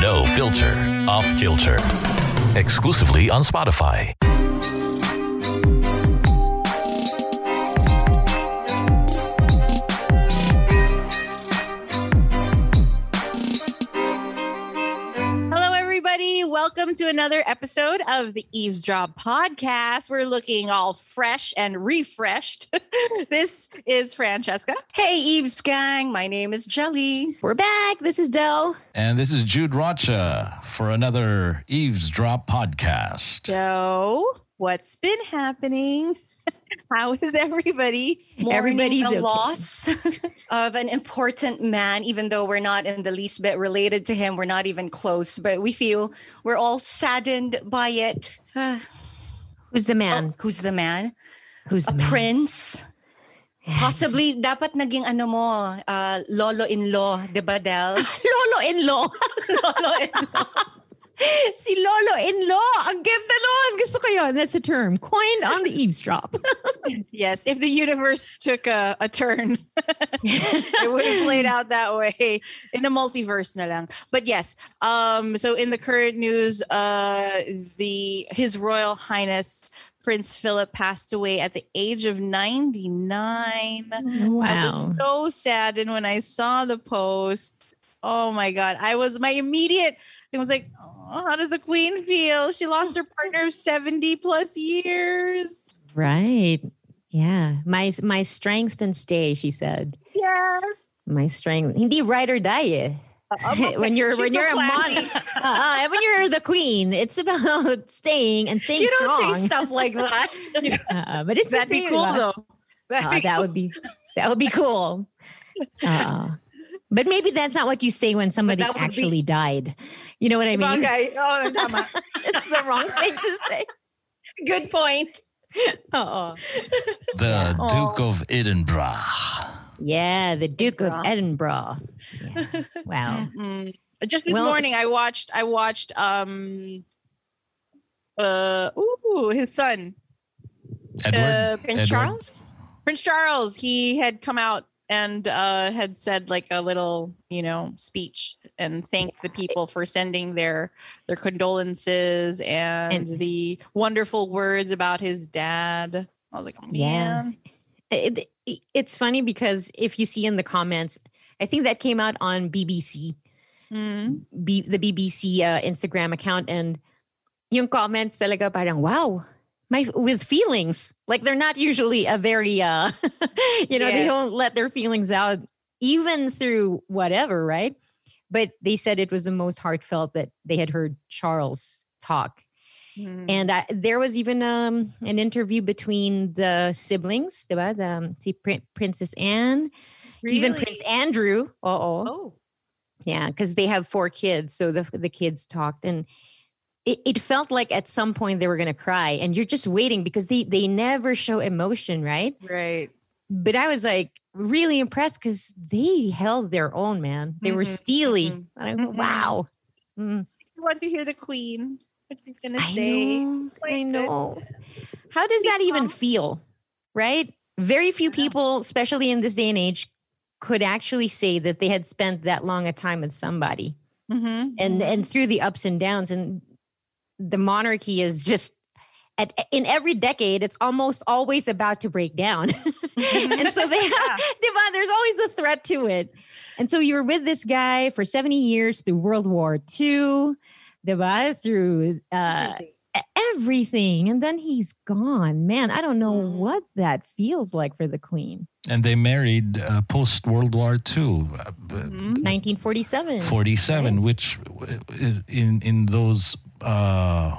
No filter, off kilter. Exclusively on Spotify. Welcome to another episode of the Eavesdrop podcast. We're looking all fresh and refreshed. this is Francesca. Hey, Eve's gang. My name is Jelly. We're back. This is Dell. And this is Jude Rocha for another Eavesdrop podcast. Joe, what's been happening? How is everybody? Everybody's Mourning the loss of an important man, even though we're not in the least bit related to him. We're not even close, but we feel we're all saddened by it. Ah, Who's the man? who's the man? Who's the A man? prince. Possibly, dapat naging ano mo, uh, lolo-in-law, di ba, Del? Lolo-in-law. lolo-in-law. si Lolo-in-law. Ang ganda nun. Gusto ko yun. That's a term. Coined on the eavesdrop. Yes, if the universe took a, a turn, it would have played out that way in a multiverse na lang. But yes, um, so in the current news, uh, the His Royal Highness Prince Philip passed away at the age of 99. I wow. was so saddened when I saw the post. Oh my god! I was my immediate thing was like, oh, how does the Queen feel? She lost her partner of seventy plus years. Right. Yeah. My my strength and stay, she said. Yes. My strength. Hindi ride or die eh. when you're when you're a mon- classy. uh, when you're the queen, it's about staying and staying You don't say stuff like that. Uh, but it's That'd be cool though. That'd Uh, be that would be that would be cool. But maybe that's not what you say when somebody that would be- actually died. You know what I mean? Okay. Oh, tama. it's the wrong thing to say. Good point. Oh, The Duke of Edinburgh. yeah, the Duke of Edinburgh. Edinburgh. Yeah. Wow. Mm. Just this Well, morning, I watched. I watched. Um. Uh. Ooh, his son, Edward. Uh, Prince Edward. Charles? Prince Charles. He had come out and uh, had said like a little, you know, speech and thanked the people for sending their their condolences and, And- the wonderful words about his dad. I was like, oh, Yeah. man. It, it- it's funny because if you see in the comments, I think that came out on BBC, Mm. B, the BBC uh, Instagram account, and yung comments talaga parang wow, my with feelings. Like they're not usually a very uh, you know, they don't let their feelings out even through whatever, right? But they said it was the most heartfelt that they had heard Charles talk. Mm. And I, there was even um, an interview between the siblings, diba? The, um, Prin- Princess Anne Even Prince Andrew. Uh-oh. Oh. Yeah, because they have four kids. So the the kids talked and it, it felt like at some point they were gonna cry. And you're just waiting because they they never show emotion, right? Right. But I was like really impressed because they held their own, man. They were Mhm, steely. mhm, And I go, mhm. wow. Mm, You want to hear the queen? What she's gonna I say? know. I know. How does that even feel? Right? Very few people, especially in this day and age, could actually say that they had spent that long a time with somebody. Mm-hmm. and and through the ups and downs and the monarchy is just at in every decade it's almost always about to break down. And so they have diba, there's always a threat to it. And so you were with this guy for 70 years through world war ii diba, through uh, everything. and then he's gone. Man i don't know what that feels like for the queen. And they married uh, post World War II, uh, b- 1947 47, which is in in those uh,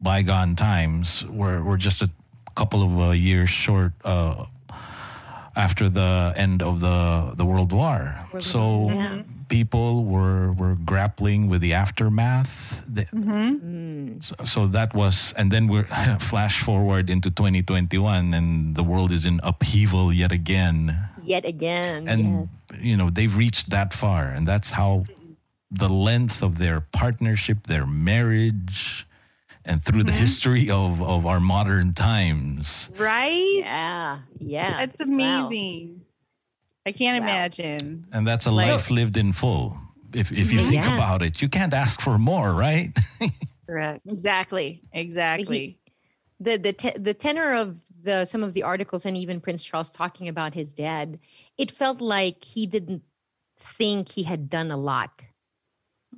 bygone times were were just a couple of uh, years short uh, after the end of the the World War. so Yeah. people were were grappling with the aftermath. The- Mm. so, so that was, and then we're flash forward into 2021, and the world is in upheaval yet again yet again and yes. you know they've reached that far and that's how the length of their partnership their marriage and through the mm-hmm. history of, of our modern times Right? yeah yeah That's Wow. amazing. I can't Wow. imagine. and that's a Like- life lived in full if, if you think about it you can't ask for more right Correct. Exactly. Exactly. the the te- the tenor of the some of the articles and even Prince Charles talking about his dad, it felt like he didn't think he had done a lot.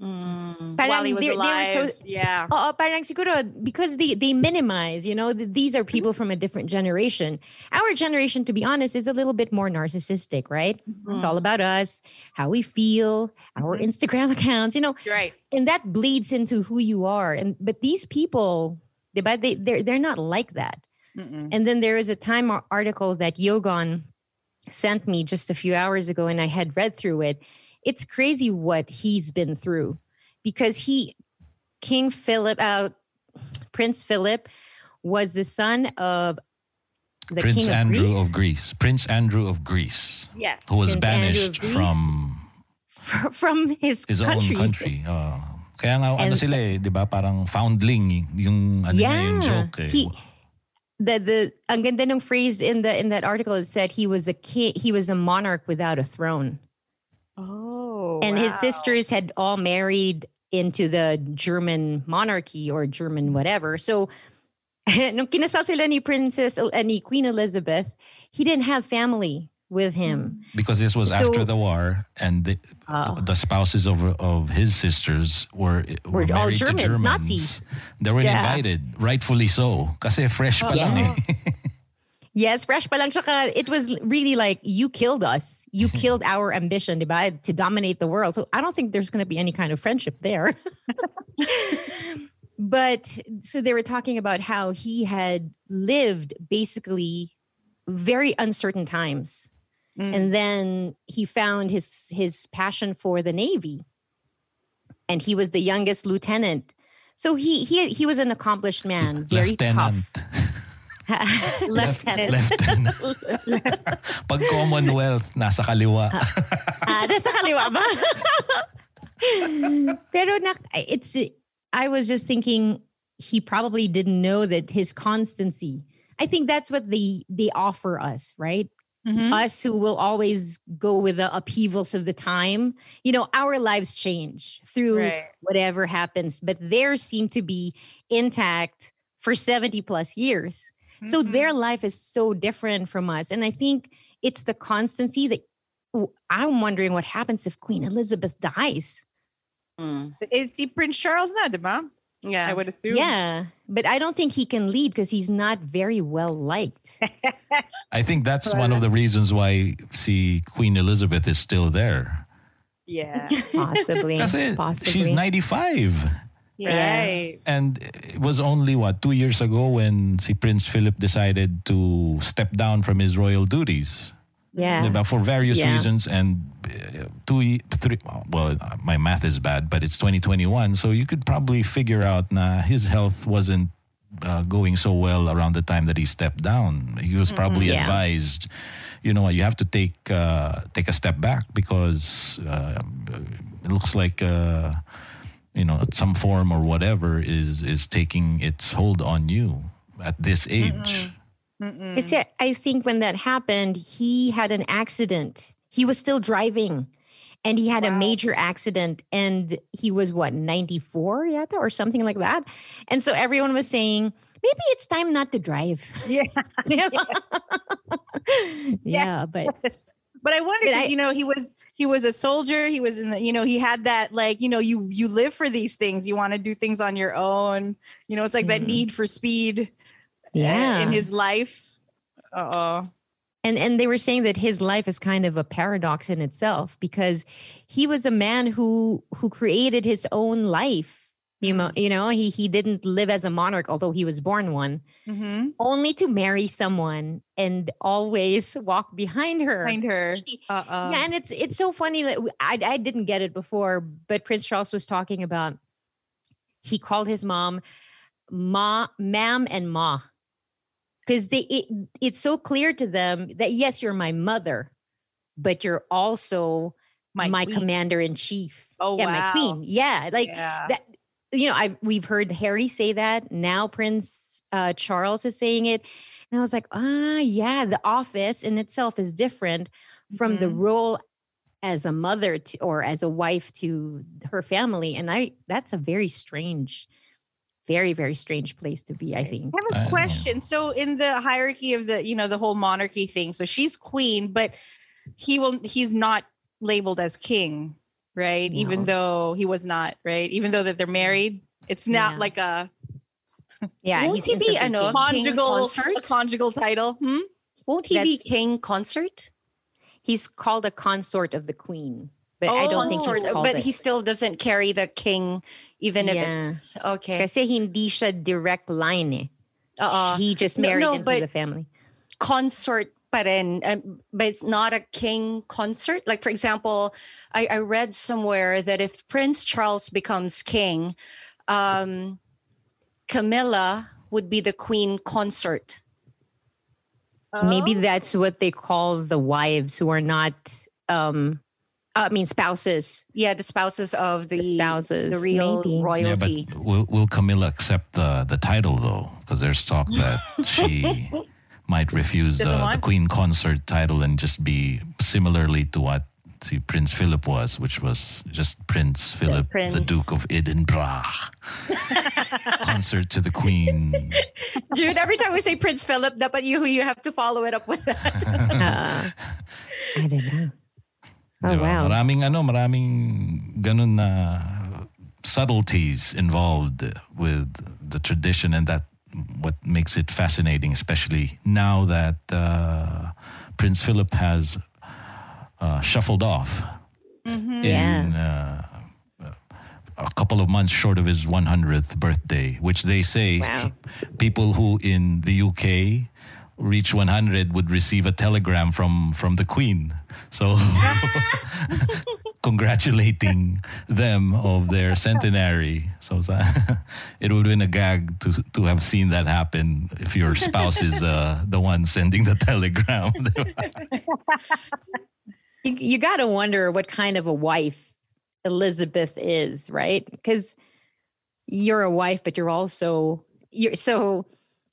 Mm. While he was they- they were so- yeah. Oo, parang siguro because they they minimize, you know, th- these are people from a different generation. Our generation, to be honest, is a little bit more narcissistic, right? It's all about us, how we feel, our Instagram accounts, you know, Right. and that bleeds into who you are. And but these people, diba, they they're they're not like that. Mm-mm. And then there is a Time article that Yogon sent me just a few hours ago, and I had read through it. It's crazy what he's been through because he, King Philip, uh, Prince Philip, was the son of the prince King of andrew Greece. of greece prince andrew of greece Yes. who was Prince banished from from his, his country. own country oh. kaya nga ano sila eh, di ba parang foundling yung ano niya, yung joke eh. he the the ang ganda ng phrase in the in that article it said he was a king he was a monarch without a throne Oh. and his sisters had all married into the German monarchy or German whatever. So nung kinasal sila ni Princess uh, ni Queen Elizabeth, he didn't have family with him. because this was So- after the war and the, Oh. the spouses of of his sisters were Were were, all Germans, to Germans. Nazis. They were Yeah. invited, rightfully so. Kasi fresh pa lang eh. Yes, fresh pa lang tsaka it was really like you killed us. You killed our ambition, diba? To dominate the world. So I don't think there's going to be any kind of friendship there. but so they were talking about how he had lived basically very uncertain times. Mm. And then he found his his passion for the navy. And he was the youngest lieutenant. So he he he was an accomplished man, very Lieutenant. tough. Lieutenant. Lieutenant. Pag Commonwealth, nasa kaliwa. Ah, nasa kaliwa ba? Pero nak, it's, I was just thinking he probably didn't know that his constancy. I think that's what they they offer us, right? Mhm. Us who will always go with the upheavals of the time. You know, our lives change through Right. whatever happens, but theirs seem to be intact for 70 plus years. So Mhm. their life is so different from us. And I think it's the constancy that I'm wondering what happens if Queen Elizabeth dies. Mm. Is he Prince Charles na, di ba? Yeah. I would assume. Yeah. But I don't think he can lead because he's not very well liked. I think that's one of the reasons why see Queen Elizabeth is still there. Yeah. Possibly. Kasi Possibly. she's 95. Yeah. Right. And it was only what two years ago when see Prince Philip decided to step down from his royal duties. Yeah. Diba? For various Yeah. reasons and uh, two, three, well, uh, my math is bad, but it's 2021. So you could probably figure out na his health wasn't uh, going so well around the time that he stepped down. He was probably Yeah. advised, you know what, you have to take uh, take a step back because uh, it looks like uh, you know some form or whatever is is taking its hold on you at this age. Kasi I think when that happened, he had an accident. He was still driving and he had a major accident and he was what 94 yata or something like that. And so everyone was saying, maybe it's time not to drive. Yeah. yeah. yeah, but But I wonder, But 'cause, I- you know, he was he was a soldier. He was in the, you know, he had that like, you know, you you live for these things. You want to do things on your own. You know, it's like that Mhm. need for speed. uh, yeah. in his life. Uh oh. and and they were saying that his life is kind of a paradox in itself because he was a man who who created his own life you know you know he he didn't live as a monarch although he was born one Mm-hmm. only to marry someone and always walk behind her Behind her. She- Uh oh. yeah, and it's it's so funny that I didn't get it before, but Prince Charles was talking about he called his mom ma, ma'am, and ma, because they it, it's so clear to them that yes, you're my mother, but you're also my, queen. commander in chief. Oh yeah, wow. my queen. Yeah, like yeah. that. You know, I we've heard Harry say that. Now Prince uh, Charles is saying it, and I was like, ah, yeah. The office in itself is different from the Mhm. role as a mother to, or as a wife to her family, and I that's a very strange, very very strange place to be. I think. I I have a question. So in the hierarchy of the, you know, the whole monarchy thing, so she's queen, but he will he's not labeled as king, right? Even though he was not, right? Even though that they're married, it's not Yeah. like a Yeah, Won't he be a ano, king. king conjugal a conjugal title. Hmm? Won't he be king consort? He's called a consort of the queen, but I don't think consort, he's called but it. he still doesn't carry the king, even if it's okay. Kasi hindi siya direct line eh. Uh, he just no, married no, into but- the family. consort pa rin, um, but it's not a king consort. Like for example, I, I read somewhere that if Prince Charles becomes king, um, Camilla would be the queen consort. Maybe Oh. that's what they call the wives who are not um I mean spouses. Yeah, the spouses of the, The spouses, the real maybe. Yeah, royalty. but will, will Camilla accept the, the title though? Because there's talk that she might refuse uh, the? Queen Consort title and just be similarly to what see Prince Philip was, which was just Prince Philip, the, Duke of Edinburgh. Consort to the Queen. Dude, every time we say Prince Philip, dapat you you have to follow it up with that. Uh, I don't know. Oh Diba? wow. Maraming ano, maraming ganun na subtleties involved with the tradition and that what makes it fascinating, especially now that uh, Prince Philip has uh, shuffled off Mm-hmm. in uh, a couple of months short of his 100th birthday, which they say Wow. people who in the UK reach 100 would receive a telegram from from the Queen. So congratulating them of their centenary. So it would have been a gag to to have seen that happen if your spouse is uh, the one sending the telegram. You, you got to wonder what kind of a wife Elizabeth is, right? Because you're a wife, but you're also you're so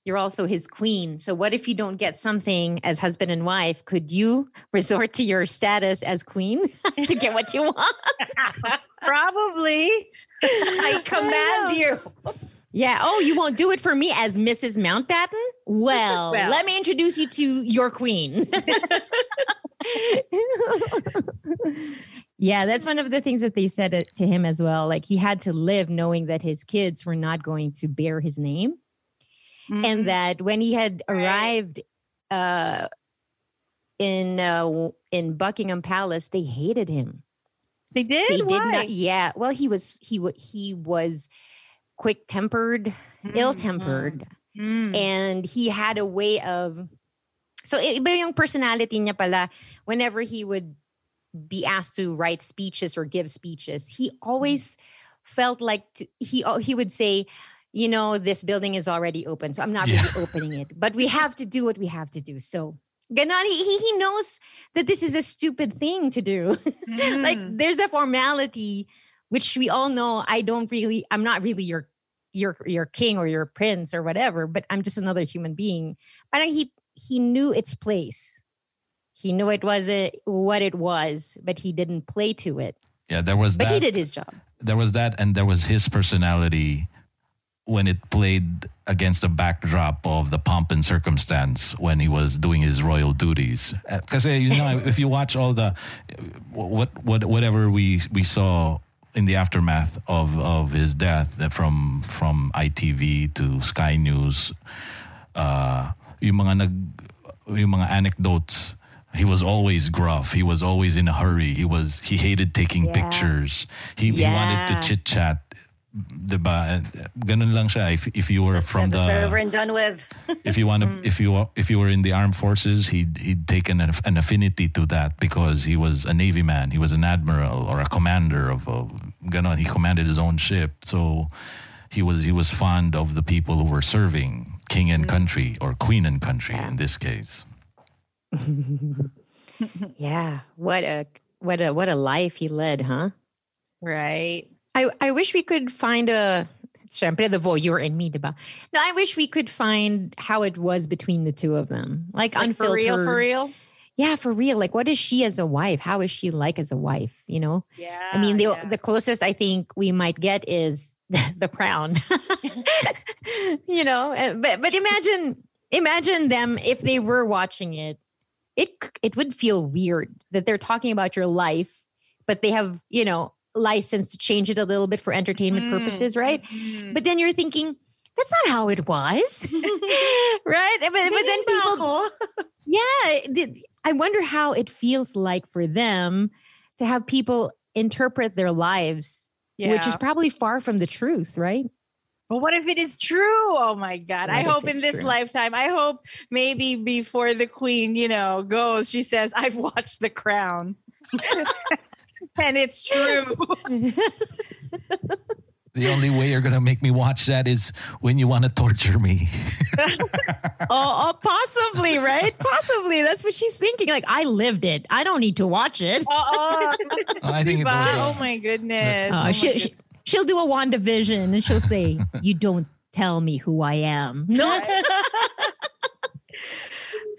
you're also his queen. So what if you don't get something as husband and wife? Could you resort to your status as queen to get what you want? Probably. I command you. Yeah. Oh, you won't do it for me as Mrs. Mountbatten? Well, Well. let me introduce you to your queen. yeah, that's one of the things that they said to him as well. Like he had to live knowing that his kids were not going to bear his name. Mhm. And that when he had Right. arrived uh, in uh, in Buckingham Palace, they hated him. they did. They did Why? not. Yeah. Well, he was he he was quick tempered, ill tempered, Mm. and he had a way of So iba yung personality niya pala whenever he would be asked to write speeches or give speeches, he always felt like t- he oh, he would say, you know, this building is already open, so I'm not Yeah. really opening it, but we have to do what we have to do. So ganon, he, he knows that this is a stupid thing to do. like Mm. there's a formality which we all know I don't really I'm not really your your your king or your prince or whatever, but I'm just another human being. Parang he he knew its place. He knew it wasn't what it was, but he didn't play to it. Yeah, there was But that. he did his job. there was that and there was his personality when it played against the backdrop of the pomp and circumstance when he was doing his royal duties. Because you know if you watch all the what what whatever we we saw in the aftermath of of his death uh, from from ITV to Sky News uh yung mga nag yung mga anecdotes he was always gruff. He was always in a hurry. He was he hated taking Yeah. pictures. He, he wanted to chit chat diba ganun lang siya if, if you were from That's the over and done with. if you want to mm. if you if you were in the armed forces he'd he'd taken an, an affinity to that because he was a navy man he was an admiral or a commander of a ganon he commanded his own ship so he was he was fond of the people who were serving king and mm. country or queen and country in this case Yeah. What a what a what a life he led, huh? Right. I, I wish we could find a Siyempre, the voyeur in me, diba? No, I wish we could find how it was between the two of them. Like, Like for unfiltered. real, for real. Yeah, for real. Like, what is she as a wife? How is she like as a wife? You know? Yeah. I mean, the yeah. the closest I think we might get is the crown. you know, but but imagine imagine them if they were watching it. It it would feel weird that they're talking about your life, but they have you know license to change it a little bit for entertainment Mm, purposes, right? mhm. But then you're thinking. That's not how it was, right? But, but then people, yeah, I wonder how it feels like for them to have people interpret their lives, which is probably far from the truth, right? Well, what if it is true? Oh my God. I What if hope in this true? lifetime, I hope maybe before the queen, you know, goes, she says, I've watched The Crown. and it's true. the only way you're gonna make me watch that is when you want to torture me oh, oh, possibly, right? Possibly. That's what she's thinking. Like, I lived it. I don't need to watch it. oh, I think it was, uh, oh my goodness. Uh, Oh she, goodness. she, she'll do a WandaVision and she'll say, You don't tell me who I am. No,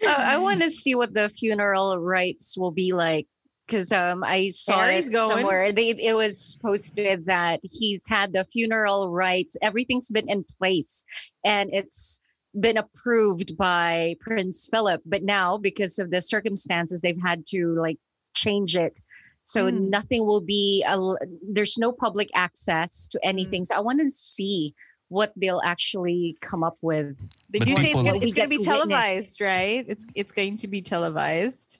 Uh, I want to see what the funeral rites will be like because um, I saw Harry's it going. somewhere. They, it was posted that he's had the funeral rites. Everything's been in place, and it's been approved by Prince Philip. But now, because of the circumstances, they've had to like change it. So Mm. nothing will be. al- There's no public access to anything. So I want to see what they'll actually come up with. Did But you say it's gonna, We it's gonna get be to witness. televised, right? It's it's going to be televised.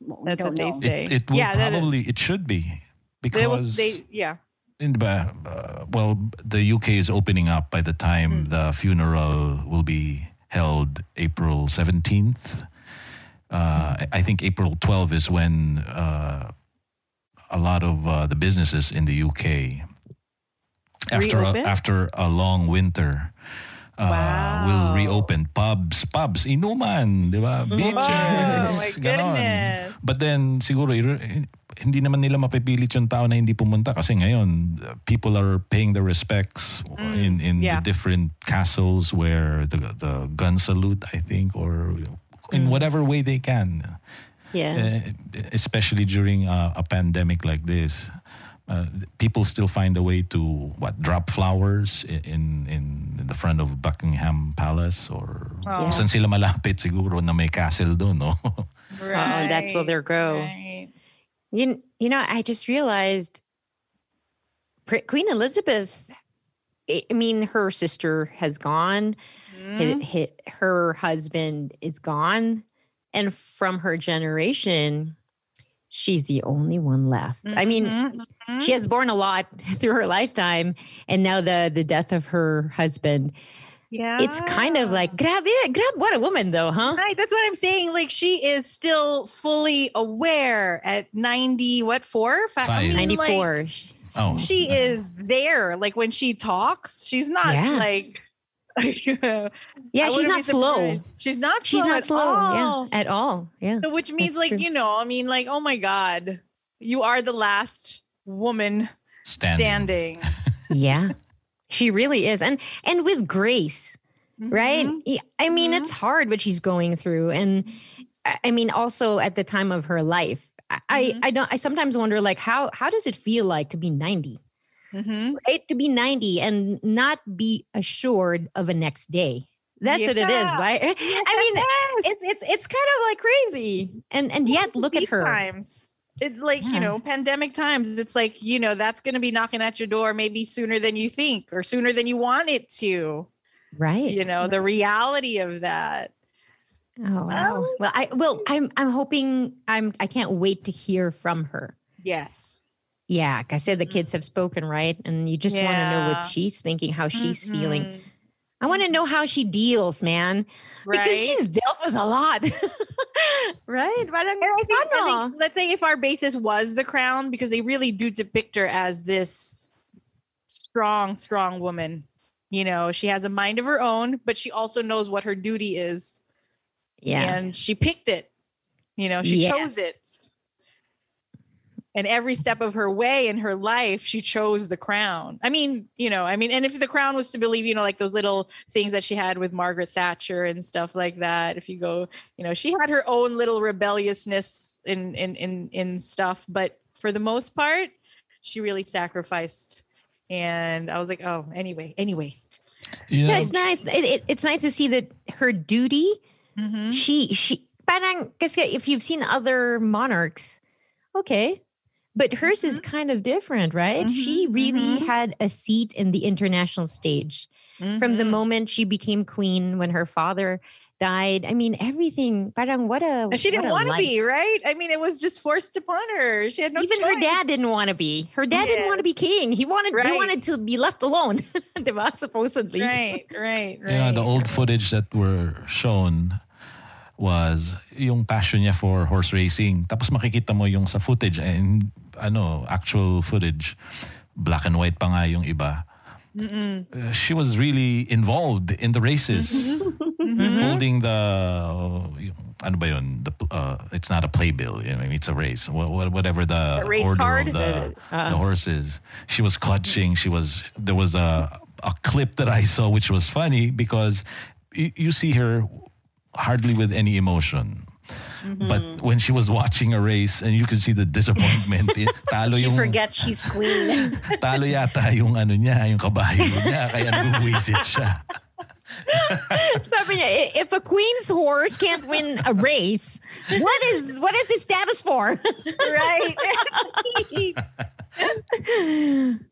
We That's don't what they say. it, it will yeah, that- probably it should be They because was they yeah. in the, uh, well, the UK is opening up by the time Mm. the funeral will be held April 17th. Uh, I- I think April 12 is when uh, a lot of uh, the businesses in the UK, after a, Reopen? after a long winter, uh, will reopen. Pubs, pubs, inuman, di ba? Beaches, Oh my ganon. goodness. But then siguro i- hindi naman nila mapipilit yung tao na hindi pumunta kasi ngayon people are paying their respects in in Mm, yeah. the different castles where the the gun salute I think or in Mm. whatever way they can. yeah. Uh, especially during uh, a pandemic like this. Uh, people still find a way to what drop flowers in in, in the front of Buckingham Palace or Oh. kung saan sila malapit siguro na may castle doon no Oh, that's where they'll go. Right. You, you know, I just realized Queen Elizabeth, I I mean, her sister has gone, hi- hi- her husband is gone. And from her generation, she's the only one left. I mean, Mhm, mhm. she has borne a lot through her lifetime. And now the, the death of her husband, Yeah. it's kind of like grab it, grab what a woman though, huh? Right, that's what I'm saying. Like she is still fully aware at 90, what four? Fi- Five. like, 94. Oh, she is there. Like when she talks, she's not Yeah. like. yeah, I she's wouldn't slow. She's not. She's slow not at slow. all. Yeah, at all. Yeah. So which means like true. you know, I mean, like oh my god, you are the last woman standing. standing. yeah. She really is. And and with grace, right? Mhm. Yeah, I mean, it's hard what she's going through. And I I mean, also at the time of her life. I, I Mhm. I don't I sometimes wonder like how how does it feel like to be 90? Mhm. Right? To be 90 and not be assured of a next day. That's what it is, Yeah. right? I mean, it's it's it's kind of like crazy. And and yet look at her. Times. It's like, Yeah. you know, pandemic times. It's like, you know, that's going to be knocking at your door maybe sooner than you think or sooner than you want it to. Right. You know, the reality of that. Oh wow. Well, I well, I'm I'm hoping I'm I can't wait to hear from her. Yes. Yeah, like I said, the kids have spoken, right? And you just want to know what she's thinking, how she's feeling. Mhm. I want to know how she deals, man, because she's dealt with a lot. right? Parang, And I think, I think- let's say if our basis was the crown, because they really do depict her as this strong, strong woman. You know, she has a mind of her own, but she also knows what her duty is. Yeah. And she picked it. You know, she chose it. And every step of her way in her life, she chose the crown. I mean, you know, I mean, and if the crown was to believe, you know, like those little things that she had with Margaret Thatcher and stuff like that, if you go, you know, she had her own little rebelliousness in in in in stuff, but for the most part, she really sacrificed. And I was like, oh, anyway, anyway. You know, Yeah, it's nice. It, it, it's nice to see that her duty, Mhm. she she parang kasi if you've seen other monarchs, okay. But hers is kind of different, right? she Mhm, really mhm. had a seat in the international stage. from the Mhm. moment she became queen when her father died. I mean, everything. Parang what a. And she didn't want to be, right? I mean, it was just forced upon her. She had no Even her dad didn't want to be. Her dad didn't want to be king. He wanted. He wanted to be left alone. diba? Supposedly. Right, right, right. you know, the old footage that were shown was yung passion niya for horse racing. Tapos makikita mo yung sa footage and ano, actual footage, black and white pa nga yung iba. Mm-mm. Uh, she was really involved in the races. Mhm. Holding the yung, ano ba yun? The, uh, it's not a playbill. You know, it's a race. Wha- wha- Whatever the, The race order card? of the, Uh, the horses. She was clutching. She was. There was a a clip that I saw which was funny because you, you see her hardly with any emotion. But when she was watching a race and you could see the disappointment, eh, talo She yung forgets she's queen. talo yata yung ano niya, yung kabayo niya, kaya nagbuwisit siya. Sabi niya, if a queen's horse can't win a race, what is what is this status for? right.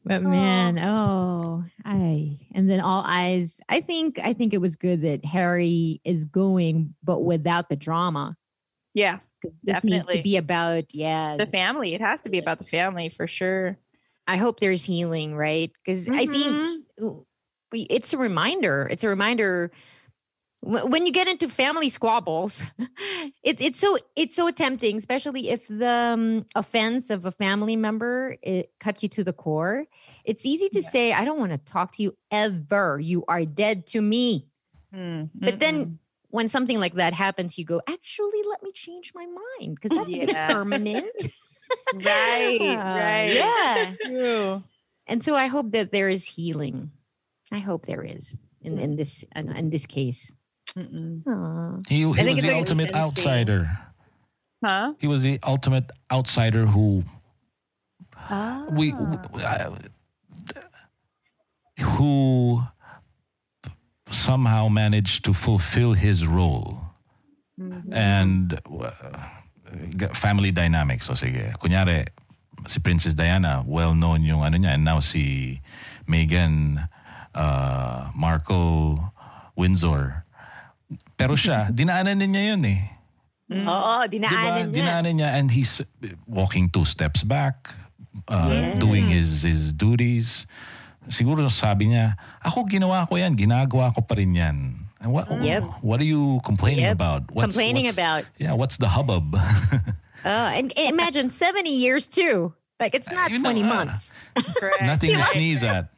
but man, oh, I and then all eyes. I think I think it was good that Harry is going, but without the drama. Yeah. This needs Definitely. to be about yeah. The family. It has to be about the family for sure. I hope there's healing, right? Because I think we, it's a reminder. It's a reminder when you get into family squabbles. It, it's so it's so tempting, especially if the um, offense of a family member it cut you to the core. It's easy to say, "I don't want to talk to you ever. You are dead to me." Mm, But then when something like that happens, you go, "Actually, let me change my mind because that's a bit Yeah. permanent." right, right. Yeah. True. And so I hope that there is healing. I hope there is in, in this in, in this case. He, he was think the ultimate outsider. Huh? He was the ultimate outsider who Ah. we, we uh, who somehow managed to fulfill his role and uh, family dynamics. So sige, kunyari, si Princess Diana, well known yung ano niya, and now si Meghan uh, Markle Windsor. Pero siya, dinaanan din niya yun eh. Oo, Diba? dinaanan niya. Dinaanan niya and he's walking two steps back, uh, Yes. doing his his duties. Siguro sabi niya, ako ginawa ko yan, ginagawa ko pa rin yan. And what, Yep. what are you complaining Yep. about? What's, Complaining what's- about. Yeah, what's the hubbub? Oh, and and imagine 70 years too. Like it's not You know, 20 uh, months. Nothing to sneeze at.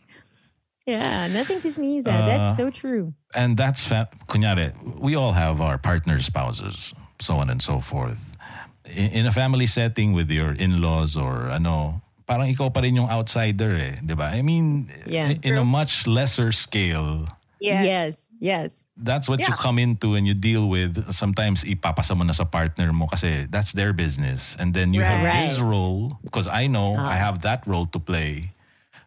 Yeah, nothing to sneeze at. That's Uh, so true. And that's, fa- kunyari, we all have our partner spouses, so on and so forth. In, in a family setting with your in-laws or ano, parang ikaw pa rin yung outsider eh, di ba? I mean, Yeah. in, in a much lesser scale, Yeah. Yes, yes. that's what you Yeah. come into and you deal with. Sometimes ipapasa mo na sa partner mo kasi that's their business. And then you have Right. his role because I know I Ah. have that role to play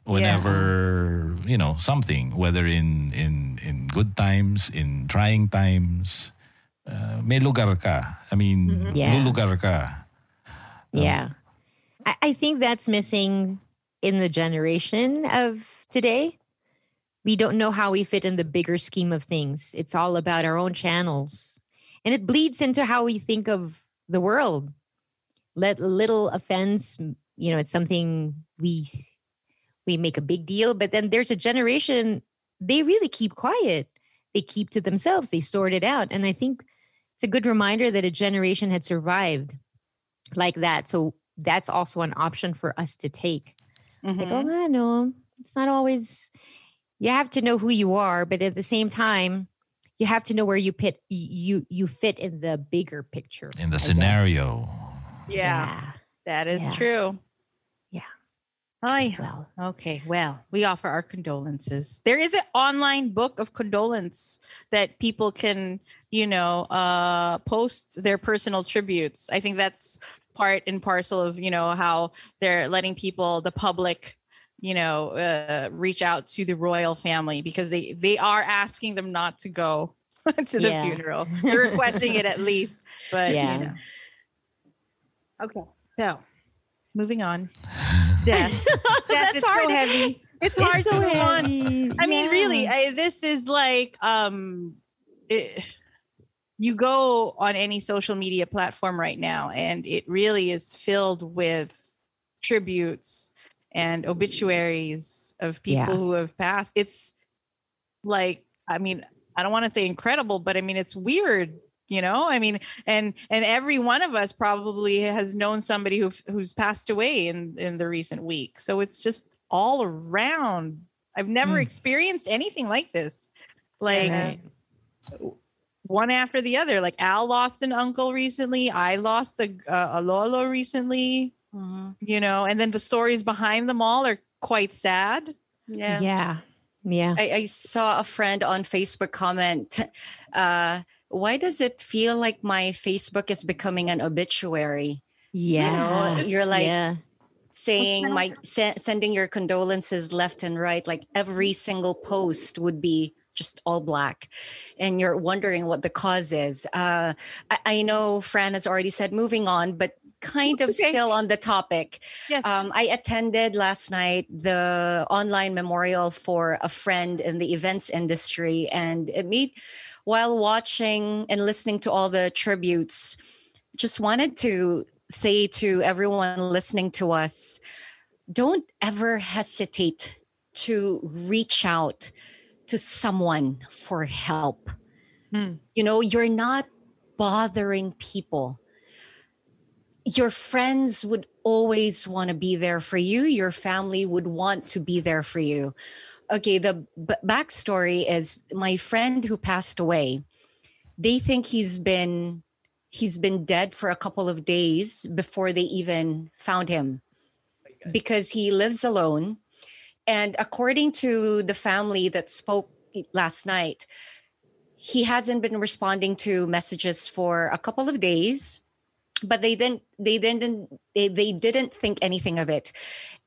whenever, you know, something, whether in in in good times, in trying times, uh, may lugar ka. I mean, Mm-hmm. Yeah. lulugar ka. Yeah. I, I think that's missing in the generation of today. We don't know how we fit in the bigger scheme of things. It's all about our own channels. And it bleeds into how we think of the world. Let little offense, you know, it's something we we make a big deal, but then there's a generation they really keep quiet. They keep to themselves. They sort it out. And I think it's a good reminder that a generation had survived like that. So that's also an option for us to take. Like, Mhm. oh, nga, no, it's not always. You have to know who you are, but at the same time, you have to know where you fit. You you fit in the bigger picture. In the I guess. scenario. Yeah, that is Yeah. true. Yeah. Hi. Well, Okay, well, we offer our condolences. There is an online book of condolence that people can, you know, uh, post their personal tributes. I think that's part and parcel of, you know, how they're letting people, the public, you know, uh, reach out to the royal family because they they are asking them not to go to the Yeah. funeral. They're requesting it at least, but Yeah. you know. Okay, so moving on. Death. Death That's it's hard. so heavy. It's hard it's to so move on. heavy. I mean, really, I, this is like um, it, you go on any social media platform right now, and it really is filled with tributes and obituaries of people Yeah. who have passed. It's like, I mean, I don't want to say incredible, but I mean, it's weird. You know, I mean, and and every one of us probably has known somebody who who's passed away in in the recent week. So it's just all around. I've never Mm. experienced anything like this. Like Right. One after the other. Like Al lost an uncle recently. I lost a a, a Lolo recently. Mhm. You know, and then the stories behind them all are quite sad. Yeah. yeah, yeah. I, I saw a friend on Facebook comment, uh, why does it feel like my Facebook is becoming an obituary? Yeah. know, you're like- yeah. Saying my se- sending your condolences left and right, like every single post would be just all black, and you're wondering what the cause is. Uh, I, I know Fran has already said moving on, but kind of Okay. still on the topic. Yes. Um, I attended last night the online memorial for a friend in the events industry, and it made while watching and listening to all the tributes, just wanted to say to everyone listening to us, don't ever hesitate to reach out to someone for help. Hmm. You know, you're not bothering people your friends would always want to be there for you. Your family would want to be there for you. Okay, the b- backstory is my friend who passed away. They think he's been he's been dead for a couple of days before they even found him because he lives alone. And according to the family that spoke last night, he hasn't been responding to messages for a couple of days but they didn't they didn't they, they didn't think anything of it.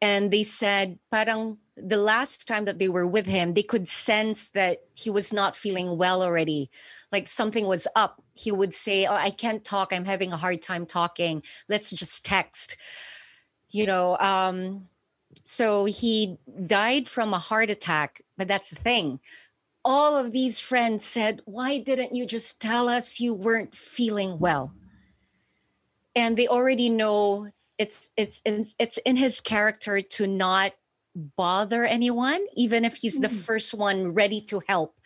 And they said parang the last time that they were with him they could sense that he was not feeling well already. Like something was up. He would say oh i can't talk. I'm having a hard time talking. Let's just text. You know um so he died from a heart attack but that's the thing. All of these friends said why didn't you just tell us you weren't feeling well? And they already know it's it's it's, in his character to not bother anyone, even if he's the Mm. first one ready to help.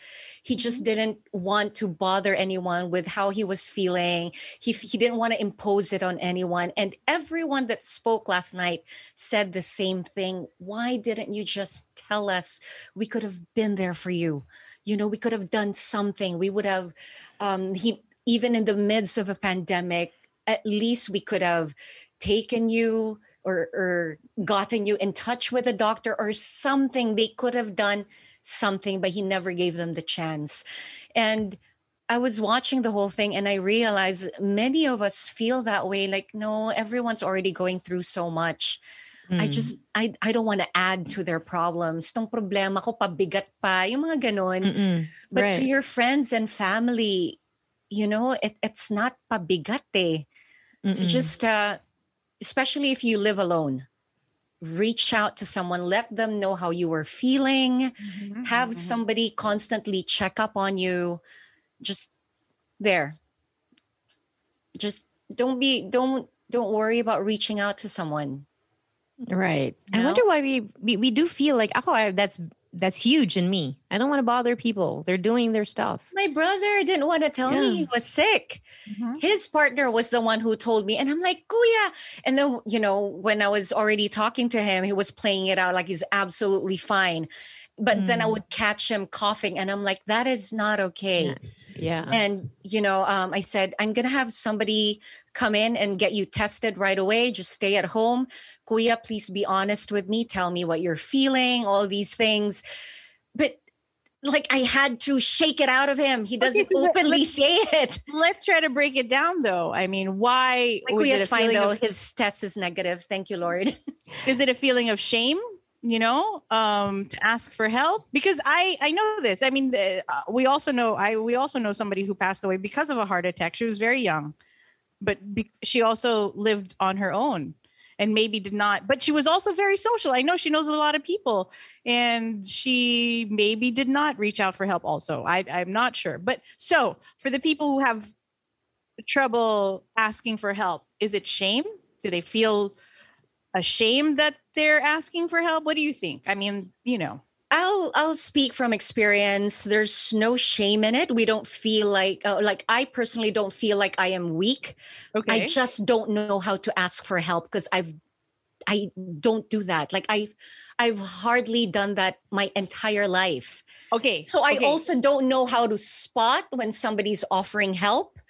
He just Mhm. didn't want to bother anyone with how he was feeling. He, he didn't want to impose it on anyone. And everyone that spoke last night said the same thing. Why didn't you just tell us? We could have been there for you. You know, we could have done something. We would have, um, he, even in the midst of a pandemic, at least we could have taken you or, or gotten you in touch with a doctor or something. They could have done something, but he never gave them the chance. And I was watching the whole thing and I realized many of us feel that way like, no, everyone's already going through so much. I Mm. just, I, I don't want to add to their problems. Tong problema ko, pabigat pa, yung mga ganon. Mm-mm. But to your friends and family, you know, it, it's not pabigat eh. So just, uh, especially if you live alone, reach out to someone, let them know how you were feeling, Mm-hmm. have somebody constantly check up on you. Just there. Just don't be, don't, don't worry about reaching out to someone. Right. I wonder why we, we we do feel like oh I, that's that's huge in me. I don't want to bother people. They're doing their stuff. My brother didn't want to tell me he was sick. Mhm. His partner was the one who told me, and I'm like, Kuya. And then, you know, when I was already talking to him, he was playing it out like he's absolutely fine. But then I Mm. would catch him coughing, and I'm like, that is not okay. Yeah. And, you know, um, I said, I'm going to have somebody come in and get you tested right away. Just stay at home. Kuya, please be honest with me. Tell me what you're feeling, all these things. But like I had to shake it out of him. He doesn't so openly say it. Let's try to break it down, though. I mean, why Like was it Kuya's a fine though. of- His test is negative. Thank you, Lord. is it a feeling of shame you know um to ask for help because i i know this. I mean uh, we also know i we also know somebody who passed away because of a heart attack. She was very young but be, she also lived on her own and maybe did not but she was also very social. I know she knows a lot of people and she maybe did not reach out for help also. I i'm not sure. But so for the people who have trouble asking for help is it shame? Do they feel ashamed that they're asking for help what do you think i mean you know I'll I'll speak from experience. There's no shame in it. We don't feel like uh, like I personally don't feel like I am weak. okay I just don't know how to ask for help because I've I don't do that. Like I I've hardly done that my entire life. okay So I okay. also don't know how to spot when somebody's offering help.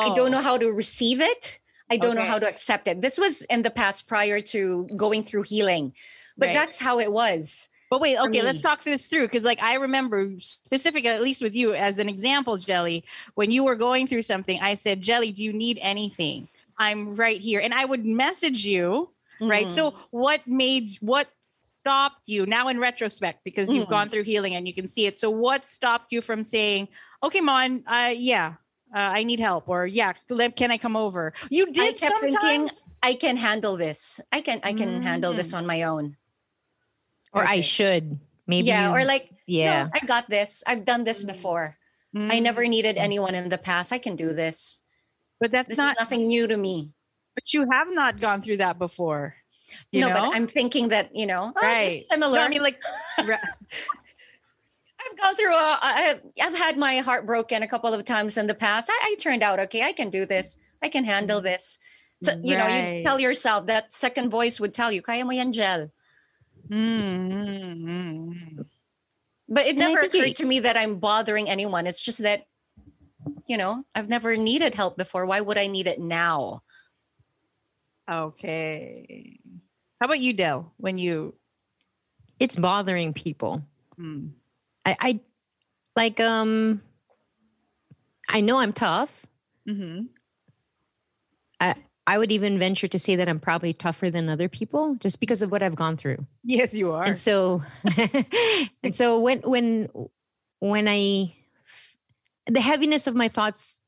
I don't know Oh, how to receive it. I don't know how to accept it. This was in the past prior to going through healing. But Right. that's how it was. but wait okay let's talk this through because like i remember specifically at least with you as an example jelly when you were going through something i said jelly do you need anything i'm right here and i would message you right Mhm. so what made what stopped you now in retrospect because you've Mhm. gone through healing and you can see it so what stopped you from saying okay mon uh yeah uh, i need help or yeah can i come over you did. I did kept sometimes thinking I can handle this. I can I can handle this Mm. on my own. or I should. Maybe yeah, you- or like yeah. no, I got this. I've done this before. I never Mm. needed anyone in the past. I can do this. but that's This not is nothing new to me. but you have not gone through that before you no, know but I'm thinking that, you know, oh, right it's similar. No, i mean like ra- I've gone through a, I, I've had my heart broken a couple of times in the past. I, I turned out okay. I can do this. I can handle this. So, you know, you tell yourself that second voice would tell you, kaya mo yan, Jel. Mm, mm, mm, mm. But it And never think you- occurred to me that I'm bothering anyone. It's just that, you know, I've never needed help before. Why would I need it now? okay how about you Del? when you it's bothering people. mm, I, I like um I know I'm tough. mhm. I would even venture to say that I'm probably tougher than other people just because of what I've gone through. yes you are And so and so when when when I the heaviness of my thoughts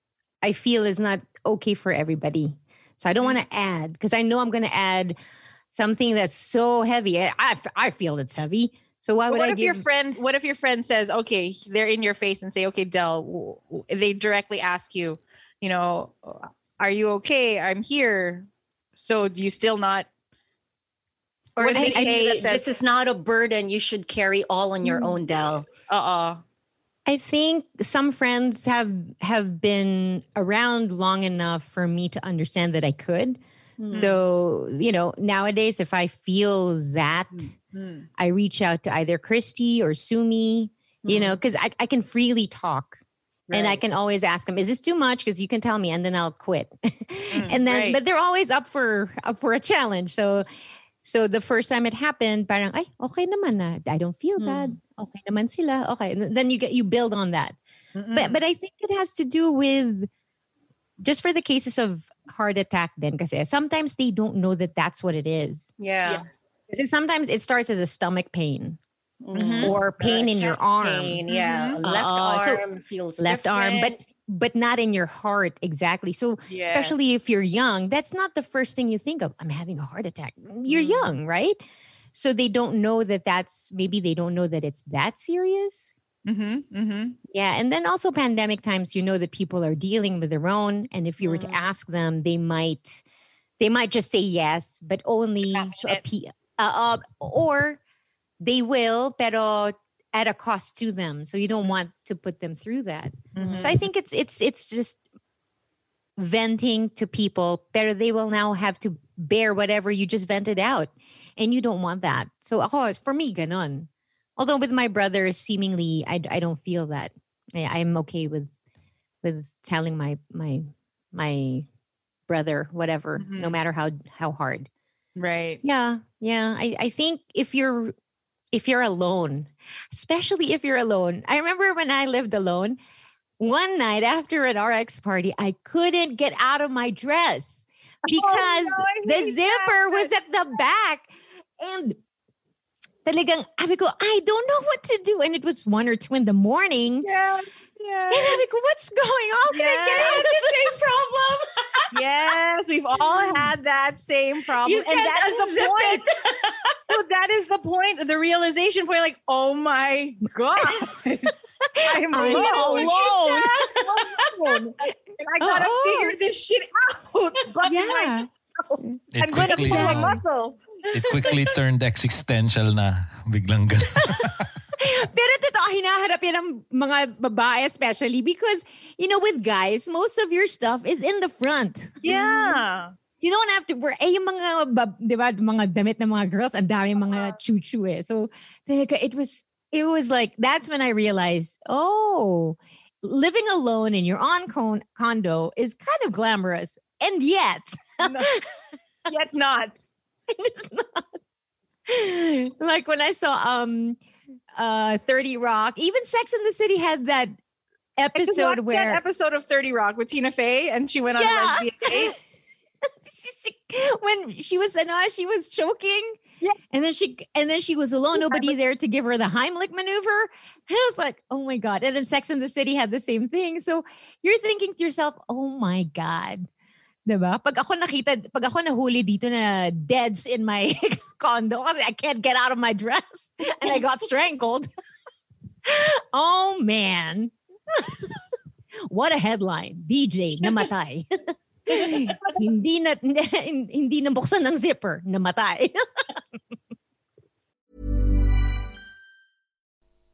I feel is not okay for everybody. So I don't want to add because I know I'm going to add something that's so heavy. I, I I feel it's heavy. So why But would what I if your friend what if your friend says okay they're in your face and say okay Del w- w- they directly ask you you know are you okay i'm here so do you still not Or they I- I say says- this is not a burden. You should carry all on your Mm. own, Del. Uh-uh. I think some friends have have been around long enough for me to understand that I could. Mm. So, you know, nowadays if I feel that, Mm. I reach out to either Christy or Sumi, you know, because I, I can freely talk. And I can always ask them, is this too much? Because you can tell me and then I'll quit. and then right. but they're always up for up for a challenge. So so the first time it happened, parang ay, okay naman na. I don't feel bad. Okay naman sila. Okay. And then you get you build on that. But but I think it has to do with just for the cases of heart attack then kasi sometimes they don't know that that's what it is. Yeah. Kasi sometimes it starts as a stomach pain Mhm. or pain Uh, in your arm. pain, Yeah. Mhm. Left Oo. So, arm feels left arm but but not in your heart exactly so Yes. especially if you're young that's not the first thing you think of i'm having a heart attack you're Mm. young right so they don't know that that's maybe they don't know that it's that serious Mm-hmm. Mm-hmm. yeah and then also pandemic times you know that people are dealing with their own and if you were to Mm. ask them they might they might just say yes but only to appeal uh, uh, or they will pero at a cost to them so you don't want to put them through that Mm-hmm. so I think it's it's it's just venting to people, pero they will now have to bear whatever you just vented out. And you don't want that. So ako, for me, ganon. Although with my brother, seemingly I, I don't feel that. I, I'm okay with with telling my my my brother whatever, no Mhm. matter how how hard. Right. Yeah, yeah. I, I think if you're if you're alone, especially if you're alone. I remember when I lived alone, one night after an RX party, I couldn't get out of my dress because Oh, I the zipper that. was at the back. And talagang, sabi ko, I don't know what to do. And it was one or two in the morning. Yeah. Yes. And Yes. sabi ko, what's going on? Can I get out? Yes. The same problem. yes. We've all had that same problem. You and that is the point. it. so that is the point, the realization point, like, oh my God. I'm I'm alone. alone. alone. And I gotta Oo. figure this shit out. But Yeah. myself. I'm gonna pull a um, muscle. It quickly turned existential na biglang ganun. Pero totoo, hinaharap yan ng mga babae especially because, you know, with guys, most of your stuff is in the front. Yeah. You don't have to wear, eh, yung mga, bab- di ba, mga damit ng mga girls, ang dami mga chuchu eh. So, talaga, it was, it was like, that's when I realized, oh, living alone in your own con- condo is kind of glamorous. And yet, No. Yet not. it's not. like when I saw um uh 30 Rock, even Sex in the City had that episode where that episode of 30 Rock with Tina Fey and she went on Yeah. a lesbian she, when she was and she was choking. Yeah. And then she and then she was alone, nobody there to give her the Heimlich maneuver. And I was like, oh my God. And then Sex in the City had the same thing. So you're thinking to yourself, oh my God. Diba? Pag ako nakita, pag ako nahuli dito na deads in my condo kasi I can't get out of my dress and I got strangled. oh man. What a headline. DJ namatay. hindi na hindi na buksan ng zipper, namatay.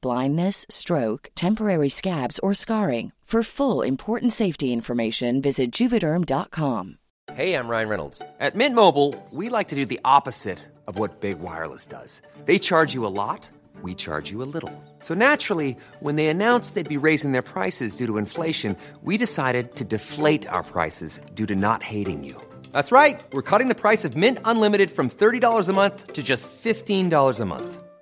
blindness, stroke, temporary scabs, or scarring. For full important safety information, visit juvederm.com. Hey, I'm Ryan Reynolds. At Mint Mobile, we like to do the opposite of what Big Wireless does. They charge you a lot, we charge you a little. So naturally, when they announced they'd be raising their prices due to inflation, we decided to deflate our prices due to not hating you. That's right. We're cutting the price of Mint Unlimited from $30 a month to just $15 a month.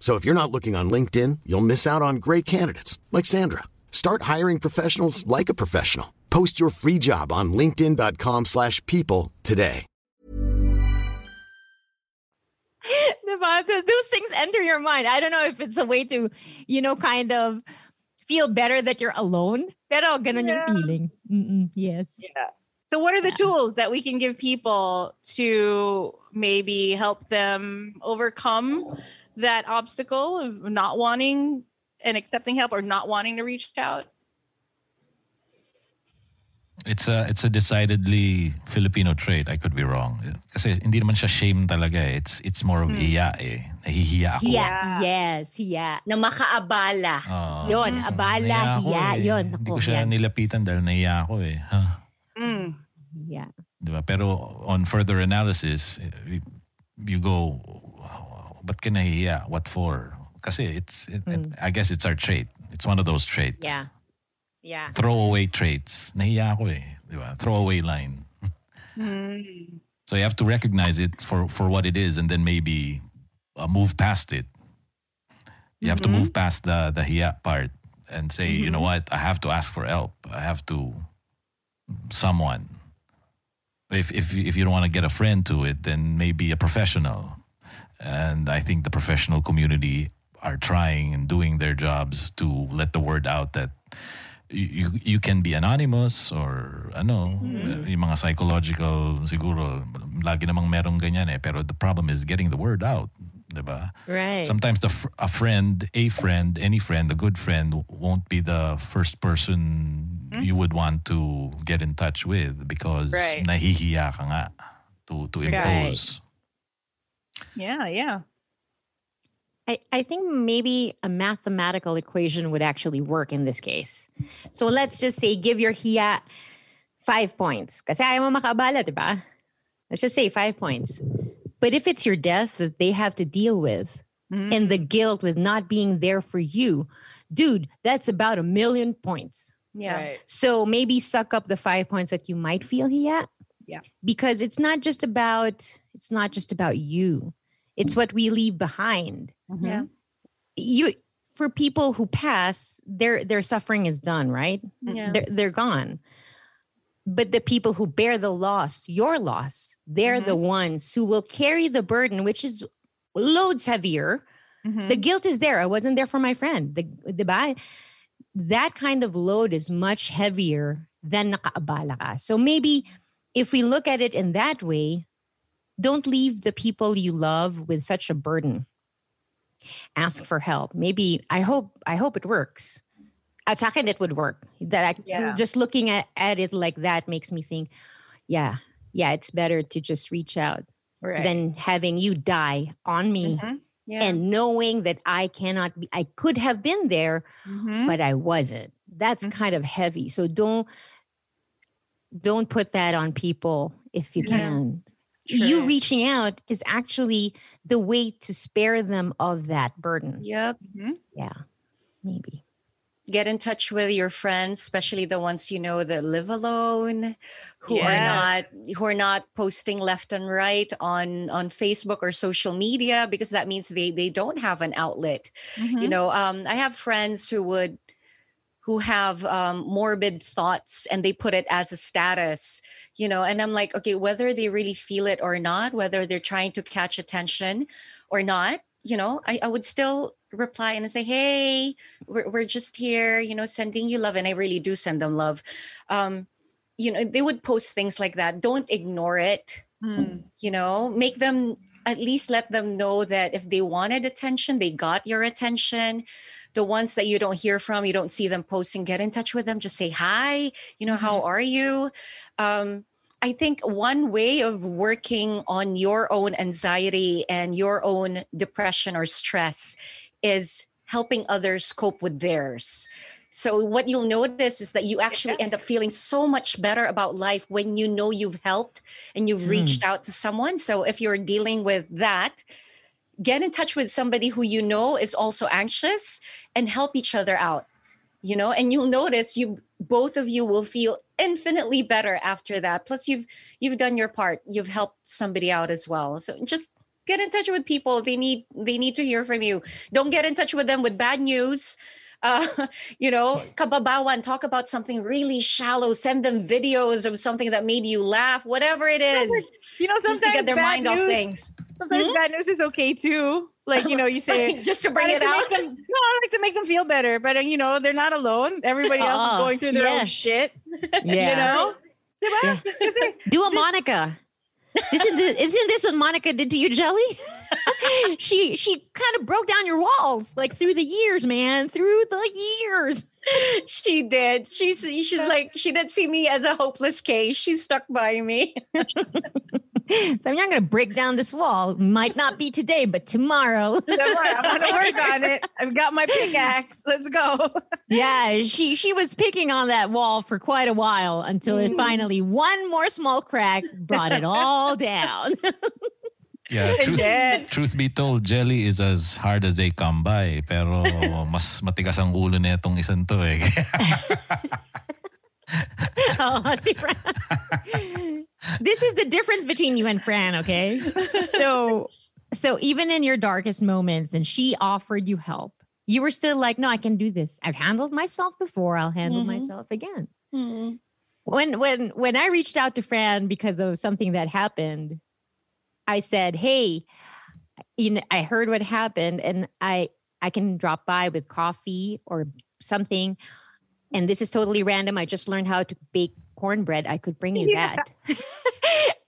So if you're not looking on LinkedIn, you'll miss out on great candidates like Sandra. Start hiring professionals like a professional. Post your free job on linkedin.com/people slash people today. Diba? Those things enter your mind. I don't know if it's a way to, you know, kind of feel better that you're alone. Pero ganun Yeah. yung feeling. Mm-mm, yes. Yeah. So, what are the tools that we can give people to maybe help them overcome that obstacle of not wanting and accepting help or not wanting to reach out? It's a it's a decidedly Filipino trait. I could be wrong. Kasi hindi naman siya shame talaga. eh. It's it's more of hiya eh. Nahihiya ako. Hiya. Yeah. Yes, hiya. Na makaabala. Oo. Yun, abala, Nahiya ako hiya. eh. Yun, Hindi naku, ko siya yan. nilapitan dahil nahiya ako eh. Huh. Mm. Yeah. Diba? Pero on further analysis, you go, ba't ka nahihiya? What for? Kasi it's, it, it- I guess it's our trait. It's one of those traits. Yeah. Yeah. Throwaway traits. Nahiya ako eh. Diba? Throwaway line. Mm. So you have to recognize it for, for what it is and then maybe uh, move past it. You have to move past the, the hiya part and say, you know what, I have to ask for help. I have to, someone. If, if, if you don't want to get a friend to it, then maybe a professional. And I think the professional community are trying and doing their jobs to let the word out that you, you, can be anonymous or ano, yung mga psychological siguro, lagi namang merong ganyan eh. Pero the problem is getting the word out. Diba? Right. Sometimes the a friend, a friend, any friend, a good friend won't be the first person you would want to get in touch with because Right. nahihiya ka nga to, to Right. Impose. Yeah, yeah. I, I think maybe a mathematical equation would actually work in this case. So let's just say give your hiya five points. Kasi ayaw mo makaabala, di ba? Let's just say five points. But if it's your death that they have to deal with mm-hmm. and the guilt with not being there for you, dude, that's about a million points. Yeah. Right. So maybe suck up the five points that you might feel hiya. Yeah. Because it's not just about it's not just about you. It's mm. what we leave behind. Mm-hmm. Yeah. You for people who pass, their their suffering is done, right? Yeah. They're they're gone. But the people who bear the loss, your loss, they're the mm-hmm. ones who will carry the burden, which is loads heavier. Mhm. The guilt is there. I wasn't there for my friend. The, diba? That kind of load is much heavier than nakaabala. So maybe if we look at it in that way, don't leave the people you love with such a burden. Ask for help. Maybe I hope I hope it works. At sa akin, it would work. That I, Yeah. just looking at, at it like that makes me think, yeah, yeah, it's better to just reach out Right. than having you die on me Mhm. Yeah. and knowing that I cannot be, I could have been there, Mhm. but I wasn't. That's Mhm. kind of heavy. So don't don't put that on people if you Yeah. can. You reaching out is actually the way to spare them of that burden. Yep. Yeah, maybe. Get in touch with your friends, especially the ones you know that live alone, who are not who are not posting left and right on on Facebook or social media because that means they they don't have an outlet. You Mhm. know, um, I have friends who would who have um, morbid thoughts and they put it as a status, you know, and I'm like, okay, whether they really feel it or not, whether they're trying to catch attention or not, you know, I, I would still reply and say, hey, we're, we're just here, you know, sending you love. And I really do send them love. Um, you know, they would post things like that. Don't ignore it. Hmm. you know make them at least let them know that if they wanted attention they got your attention the ones that you don't hear from you don't see them posting get in touch with them just say hi you know how are you? Um, i think one way of working on your own anxiety and your own depression or stress is helping others cope with theirs. So what you'll notice is that you actually end up feeling so much better about life when you know you've helped and you've reached out to someone. So if you're dealing with that, get in touch with somebody who you know is also anxious and help each other out. You know, and you'll notice you both of you will feel infinitely better after that. Plus you've you've done your part. You've helped somebody out as well. So just get in touch with people. They need they need to hear from you. Don't get in touch with them with bad news uh, you know, kababawan, talk about something really shallow. Send them videos of something that made you laugh, whatever it is. You know, sometimes just to get their bad mind off things. Sometimes Hmm? bad news is okay too. Like you know, you say just to bring like it to out. them- no, I like to make them feel better, but uh, you know, they're not alone. Everybody else is Uh-uh. going through their Yeah. own shit. Yeah. You know, Diba? Kasi- Do a Monica. Isn't this, isn't this what Monica did to you, Jelly? she she kind of broke down your walls like through the years, man, through the years. she did. She's she's like she didn't see me as a hopeless case. She stuck by me. So I'm not going to break down this wall. Might not be today, but tomorrow. Don't worry, I'm gonna work on it. I've got my pickaxe. Let's go. yeah, she she was picking on that wall for quite a while until it finally one more small crack brought it all down. Yeah, truth, truth be told, jelly is as hard as they come by. Pero mas matigas ang ulo na itong isang to eh. oh, see, Fran. this is the difference between you and Fran, okay? So, so even in your darkest moments, and she offered you help, you were still like, "No, I can do this. I've handled myself before. I'll handle Mhm. myself again." When when when I reached out to Fran because of something that happened, I said, "Hey, you know, I heard what happened, and I I can drop by with coffee or something." And this is totally random. I just learned how to bake cornbread. I could bring you Yeah. that.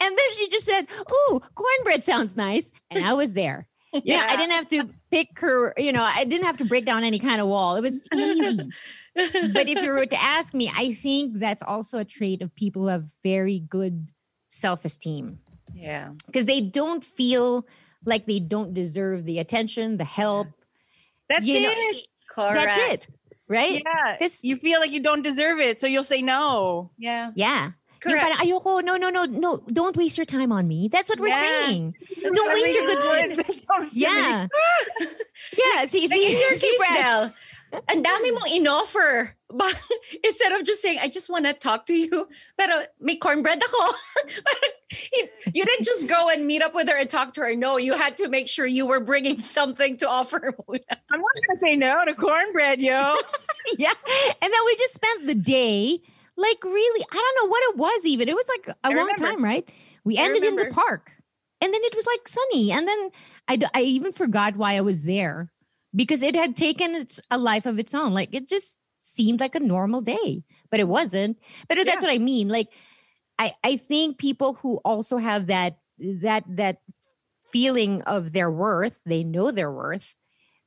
and then she just said, Ooh, cornbread sounds nice. And I was there. Yeah. I didn't have to pick her, you know, I didn't have to break down any kind of wall. It was easy. but if you were to ask me, I think that's also a trait of people who have very good self esteem yeah. because they don't feel like they don't deserve the attention, the help. That's you know, it. Correct. that's it. Right? Yeah. This- you feel like you don't deserve it, so you'll say no. Yeah. Yeah. Yung Correct. parang, ayoko, no, no, no, no, don't waste your time on me. That's what we're Yeah. saying. Don't waste your good time. Yeah. yeah. See, see, Like in your see, case, Brad. Del, ang dami hmm. mong inoffer. But instead of just saying, I just want to talk to you, pero may cornbread ako. you didn't just go and meet up with her and talk to her. No, you had to make sure you were bringing something to offer. I'm not gonna say no to cornbread, yo. yeah. And then we just spent the day, like really, I don't know what it was even. It was like a I long remember. time, right? We I ended in the park. And then it was like sunny. And then I, I even forgot why I was there because it had taken its, a life of its own. Like it just seemed like a normal day, but it wasn't. But that's what I mean. Like I, I think people who also have that that that feeling of their worth, they know their worth.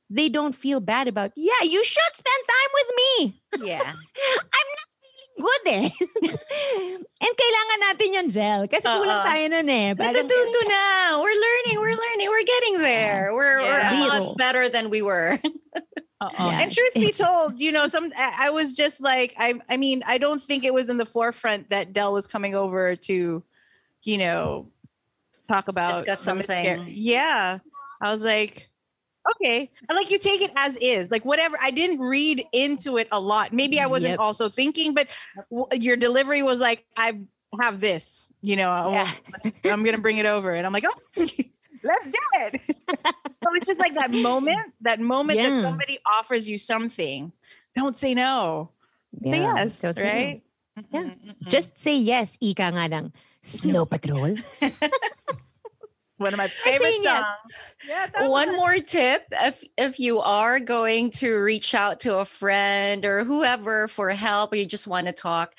They don't feel bad about, yeah, you should spend time with me. Yeah. I'm not feeling good eh. And kailangan natin yung gel. Kasi kulang Oo. tayo nun eh. Parang- Natututo na. We're learning. We're learning. We're getting there. We're, we're a lot better than we were. Yeah, and truth be told, you know, some I I was just like, I I mean, I don't think it was in the forefront that Del was coming over to, you know, talk about Discuss something. Yeah. I was like, okay. And like you take it as is. Like whatever. I didn't read into it a lot. Maybe I wasn't Yep. also thinking, but w- your delivery was like, I have this, you know, Yeah. I'm gonna bring it over. And I'm like, oh let's do it. so it's just like that moment, that moment Yeah. that somebody offers you something. Don't say no. say yes, don't say no. right? Yeah. Mhm, mhm. Just say yes, ika nga ng Snow Patrol. one of my favorite saying yes. songs. Yeah, One was- more tip if if you are going to reach out to a friend or whoever for help or you just want to talk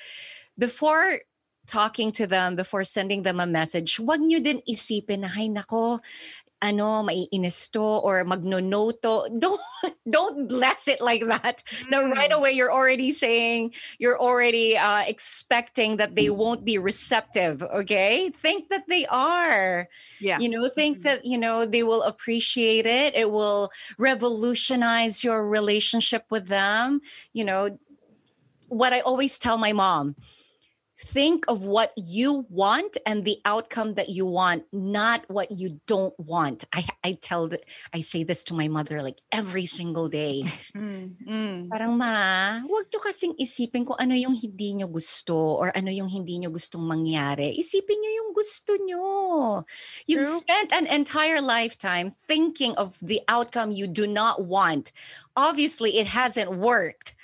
before talking to them before sending them a message, wag nyo din isipin na, hay nako, ano, maiinis to or magnonoto. Don't, don't bless it like that. No, right away, you're already saying, you're already uh, expecting that they won't be receptive, okay? Think that they are. Yeah. You know, think Mhm. that, you know, they will appreciate it. It will revolutionize your relationship with them. You know, what I always tell my mom think of what you want and the outcome that you want, not what you don't want. I, I tell th- I say this to my mother like every single day. Mm, mm. Parang ma, wag nyo kasing isipin kung ano yung hindi nyo gusto or ano yung hindi nyo gustong mangyari. Isipin nyo yung gusto nyo. You've True. spent an entire lifetime thinking of the outcome you do not want. Obviously, it hasn't worked.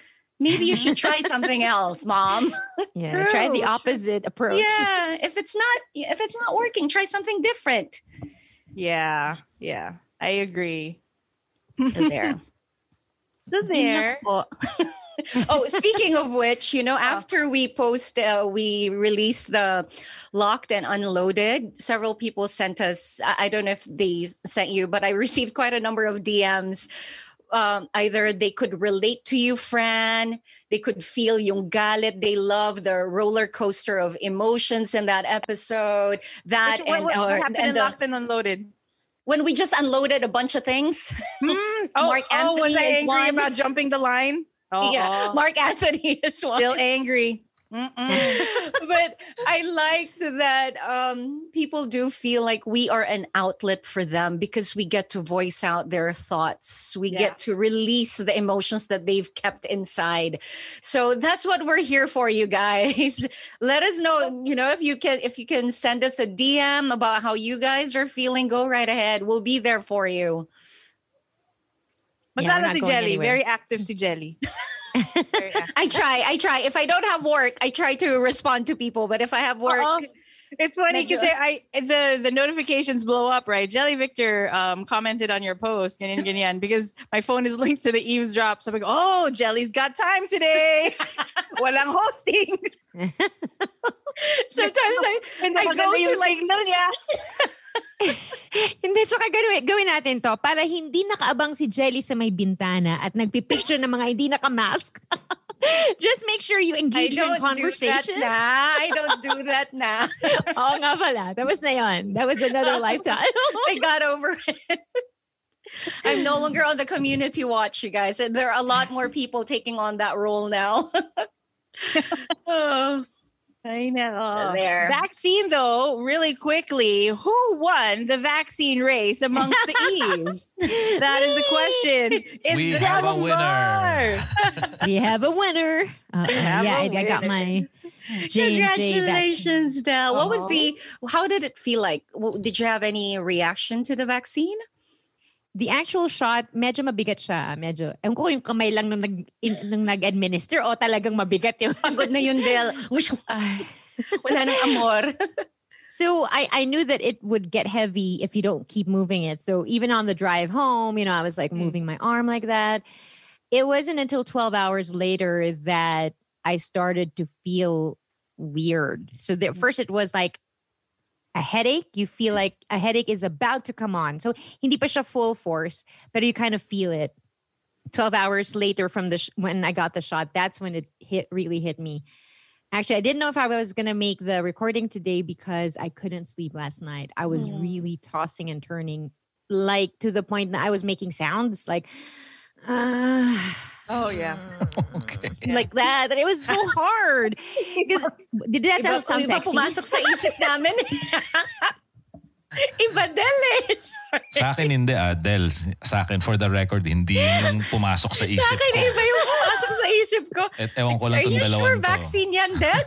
Maybe you should try something else, mom. Yeah, try the True, true. opposite approach. Yeah, if it's not if it's not working, try something different. Yeah. Yeah. I agree. So there. So there. Yun lang po. oh, speaking of which, you know, after we post, uh, we released the locked and unloaded. Several people sent us. I I don't know if they sent you, but I received quite a number of DMs. Um, either they could relate to you, Fran. They could feel yung galit. They love the roller coaster of emotions in that episode. That Which- and, what, what happened and in the- Locked and Unloaded? when we just unloaded a bunch of things. Mm, Mark oh, was Anthony I is angry one. about jumping the line? Oh, Yeah, Mark Anthony is one. still angry. But I like that um, people do feel like we are an outlet for them because we get to voice out their thoughts. We Yeah. get to release the emotions that they've kept inside. So that's what we're here for, you guys. Let us know, you know, if you can if you can send us a DM about how you guys are feeling, go right ahead. We'll be there for you. Yeah, Masala not si Jelly. anywhere. Very active si Jelly. Very active. I try, I try. If I don't have work, I try to respond to people. But if I have work, Oo. It's funny because I the the notifications blow up, right? Jelly Victor um commented on your post, ganyan ganyan, because my phone is linked to the eavesdrop. So I'm like, oh, Jelly's got time today. Walang hosting. sometimes I, I go maganda to yung like signal niya. Hindi, tsaka gawin, gawin natin to para hindi nakaabang si Jelly sa may bintana at nagpipicture ng mga hindi nakamask. Just make sure you engage in conversation. do. I don't do that na. Oo nga pala. That was na yun. That was another lifetime. I got over it. I'm no longer on the community watch, you guys. And There are a lot more people taking on that role now. oh, I know. there. Vaccine, though, really quickly, who won the vaccine race amongst the Eves? that is the question. It's We have a winner. we have a winner. Uh, have yeah, a I, I got my J&J. Congratulations, Del. What was the, how did it feel like? Did you have any reaction to the vaccine? The actual shot, medyo mabigat siya. Medyo, ewan ko yung kamay lang nung, nag, in, nung nag-administer o talagang mabigat yung... Pagod na yun, Del. Wish, Ay. wala nang amor. So I, I knew that it would get heavy if you don't keep moving it. So even on the drive home, you know, I was like mm. moving my arm like that. It wasn't until 12 hours later that I started to feel weird. So the, mm. first it was like a headache. You feel like a headache is about to come on. So hindi pa siya full force, but you kind of feel it. 12 hours later from the sh- when I got the shot, that's when it hit really hit me. Actually, I didn't know if I was going to make the recording today because I couldn't sleep last night. I was Mm. really tossing and turning, like to the point that I was making sounds like, uh, Oh, yeah. Okay. like that. And it was so hard. 'Cause- Did that Iba, sound iba sexy? pumasok sa isip namin. iba, Del eh. Sorry. Sa akin hindi Del. Sa akin for the record, hindi yung pumasok sa isip Sa akin, ko. iba yung pumasok sa isip ko. Et ewan ko lang Are tong you dalawang sure to. vaccine yan, Del?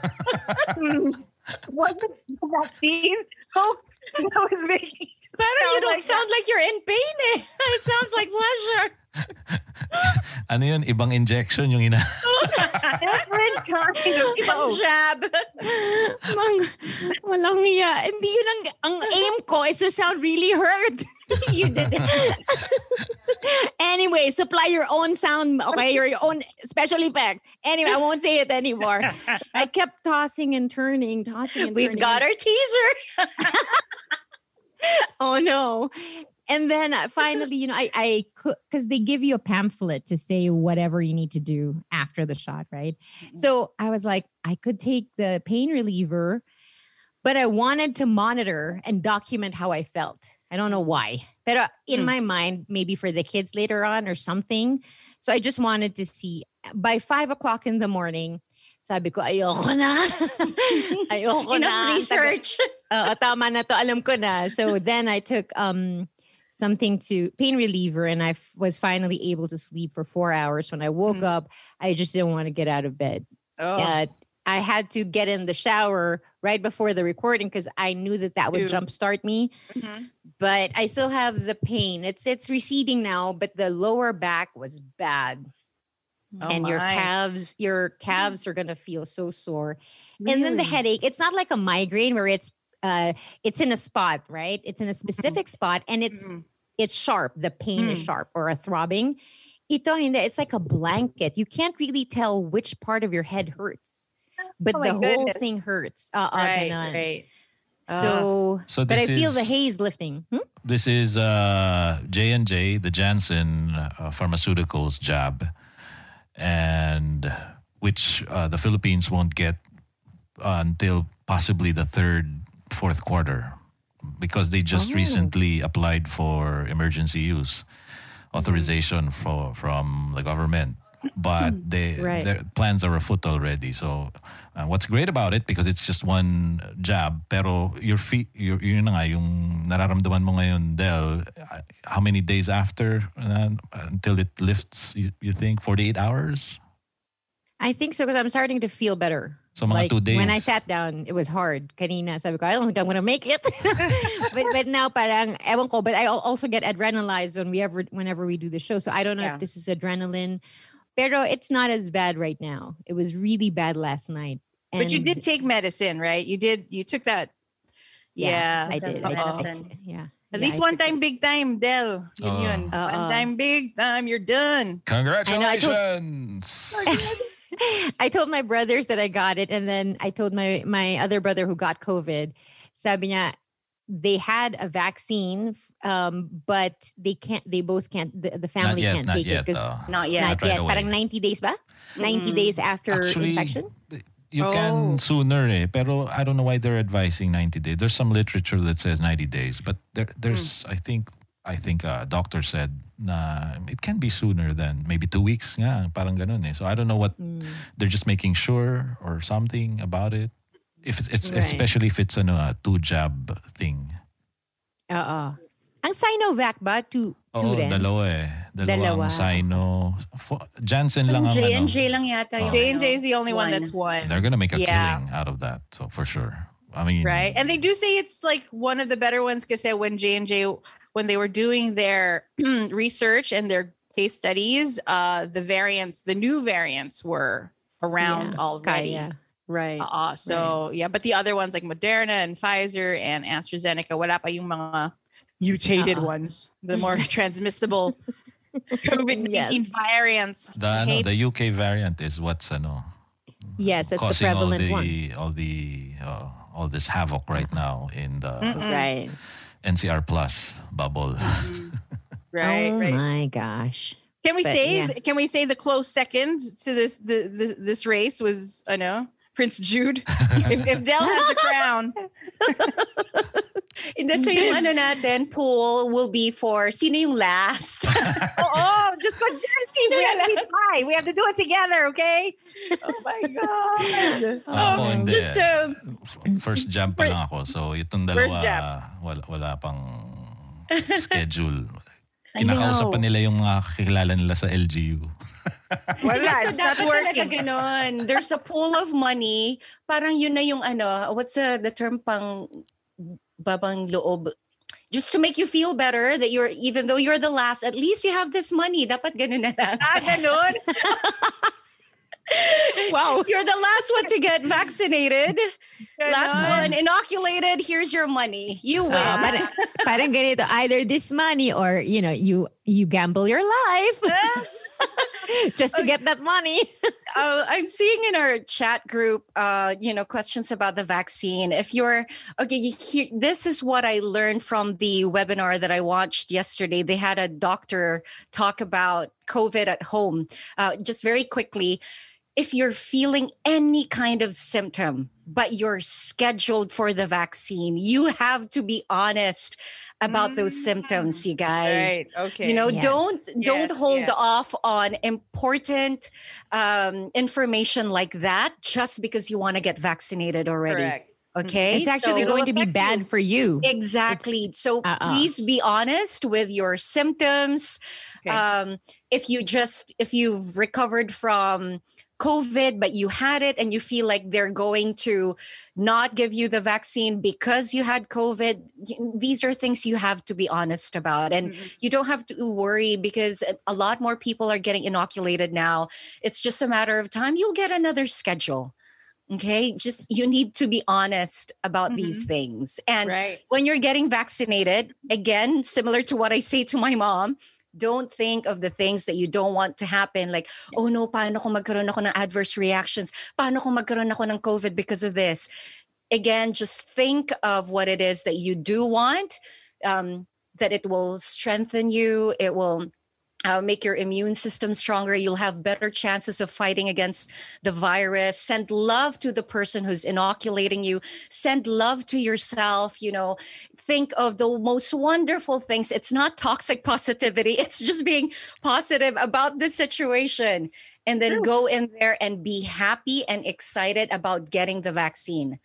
What the vaccine? Oh, that was making. Parang you don't like sound like you're in pain eh. It sounds like pleasure. Ano yun? Ibang injection yung ina. Different kind of Ibang oh. jab. Mang, walang hiya. Hindi yun ang, ang aim ko is to sound really hurt. you did it. Anyway, supply your own sound, okay? Your own special effect. Anyway, I won't say it anymore. I kept tossing and turning, tossing and turning. We've got our teaser. oh no. And then uh, finally, you know, I I because they give you a pamphlet to say whatever you need to do after the shot, right? So I was like, I could take the pain reliever, but I wanted to monitor and document how I felt. I don't know why, but uh, in Mm. my mind, maybe for the kids later on or something. So I just wanted to see by five o'clock in the morning. Sabi ko, ayoko na. ayoko na. Enough research. Oo, tama na to. Alam ko na. So then I took um something to pain reliever and I f- was finally able to sleep for four hours. When I woke Mhm. up, I just didn't want to get out of bed. Oh. Uh, I had to get in the shower right before the recording because I knew that that would Ew. jumpstart me. Mhm. But I still have the pain. It's it's receding now, but the lower back was bad. Oh and your calves, your calves are gonna feel so sore. And then the headache, it's not like a migraine where it's uh it's in a spot, right? It's in a specific spot and it's Mhm. it's sharp. The pain is Mm. sharp or a throbbing. Ito hindi, it's like a blanket. You can't really tell which part of your head hurts. But Oh my the whole thing hurts. Uh, uh, right, ganon. right. So, So but I this feel the haze lifting. Hmm? This is uh, J and J, the Janssen uh, Pharmaceuticals jab, and which uh, the Philippines won't get until possibly the third, fourth quarter, because they just Oh. recently applied for emergency use authorization for from the government. But they Right. their plans are afoot already. So, uh, what's great about it because it's just one jab, pero your feet, your yun na nga yung nararamdaman mo ngayon, Del. uh, How many days after uh, until it lifts? You, you think forty eight hours? I think so because I'm starting to feel better. So mga like two days. when I sat down, it was hard. Kanina, sabi ko, I don't think I'm gonna make it. but but now parang ewan ko. But I also get adrenalized when we ever whenever we do the show. So I don't know Yeah. if this is adrenaline. Pero it's not as bad right now. It was really bad last night. But you did take medicine, right? You did. You took that. Yeah, I did. I, I, yeah. At Yeah, least I one took it. time, big time, Del. Yun Oo. yun. Oo. One time, big time. You're done. Congratulations! I told my brothers that I got it, and then I told my my other brother who got COVID. Sabi niya, they had a vaccine, um, but they can't. They both can't. The, the family yet, can't take yet. it because Not yet. not right yet. away. Parang ninety days ba? Ninety Mm. days after Actually, infection. you Oh. can sooner, eh, pero I don't know why they're advising 90 days. There's some literature that says 90 days, but there, there's, Hmm. I think, I think a doctor said na it can be sooner than maybe two weeks nga, parang ganun eh. So I don't know what, Mm. they're just making sure or something about it. If it's, it's Right. especially if it's ano, a two jab thing. Oo. Ang Sinovac ba? Two, two Oo, rin? dalawa eh. Dalawang Dalawa. Sino. Fo- Janssen lang ang J ano. and J lang yata yung Oh. J and J is the only one that's one. They're gonna make a Yeah. killing out of that. So for sure. I mean, right and they do say it's like one of the better ones because when j&j when they were doing their research and their case studies uh the variants the new variants were around Yeah, already Kaya. Right. uh, so yeah but the other ones like moderna and pfizer and astrazeneca wala pa yung mga mutated Uh-uh. ones the more transmissible covid-19 Yes. variants The, I ano, the UK variant is what's ano, Yes, that's the causing all prevalent the one. all the uh, all this havoc right now in the Mm-mm. Right. NCR Plus bubble. right oh right my gosh. Can we But, say yeah. can we say the close second to this the, this this race was I know Prince Jude? if, if Dell has the crown, Hindi, so yung ano natin, pool will be for sino yung last. oh, oh just go Jesse. We have to be five. We have to do it together, okay? Oh my god. Ako Um, hindi. just, uh, F- first jab pa lang ako. So itong dalawa First jab. wala, wala pang schedule. Kinakausap pa nila yung mga kakilala nila sa LGU. Wala, so it's not dapat talaga working. ganon. There's a pool of money. Parang yun na yung ano, what's the, the term pang babang loob? Just to make you feel better that you're, even though you're the last, at least you have this money. Dapat ganun na lang. Ah, ganun? Wow. You're the last one to get vaccinated. Last Ganon. one inoculated. Here's your money. You win. Ah, parang, parang ganito, either this money or, you know, you you gamble your life just to get that money. uh, I'm seeing in our chat group, uh, you know, questions about the vaccine. If you're okay, you hear, this is what I learned from the webinar that I watched yesterday. They had a doctor talk about COVID at home. Uh, just very quickly, if you're feeling any kind of symptom, but you're scheduled for the vaccine, you have to be honest about those symptoms, you guys Right. Okay. you know Yes. don't don't Yes, hold yes. off on important um, information like that just because you want to get vaccinated already Correct. okay It's actually So- going to be bad you. for you. exactly so Uh-uh. please be honest with your symptoms Okay. um, if you just if you've recovered from covid but you had it and you feel like they're going to not give you the vaccine because you had covid these are things you have to be honest about. And Mhm. you don't have to worry because a- lot more people are getting inoculated now. It's just a matter of time. You'll get another schedule okay? Just you need to be honest about these things. And right. when you're getting vaccinated, again, similar to what I say to my mom, don't think of the things that you don't want to happen. Like, oh no, paano kung magkaroon ako ng adverse reactions? Paano kung magkaroon ako ng COVID because of this? Again, just think of what it is that you do want, um, that it will strengthen you. It will uh, make your immune system stronger. You'll have better chances of fighting against the virus. Send love to the person who's inoculating you. Send love to yourself. You know, think of the most wonderful things. It's not toxic positivity, it's just being positive about the situation. And then go in there and be happy and excited about getting the vaccine.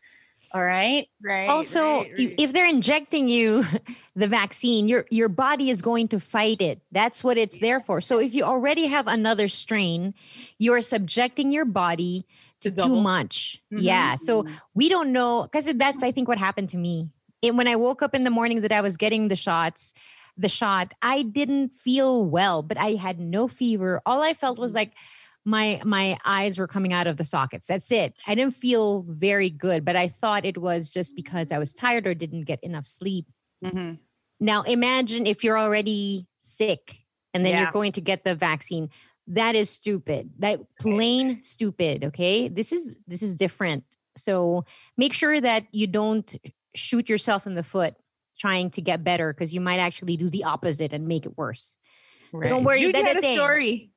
All right. Right. also right, right. if they're injecting you the vaccine your your body is going to fight it that's what it's there for so if you already have another strain you're subjecting your body to, To too much Mhm. yeah so we don't know because that's i think what happened to me it, when i woke up in the morning that i was getting the shots the shot i didn't feel well but i had no fever all i felt was like my my eyes were coming out of the sockets. That's it. I didn't feel very good but i thought it was just because i was tired or didn't get enough sleep. Mhm. now imagine if you're already sick and then Yeah. you're going to get the vaccine. That is stupid. That plain stupid okay? This is this is different. So make sure that you don't shoot yourself in the foot trying to get better because you might actually do the opposite and make it worse. Don't worry Jude, you had a dadating. story.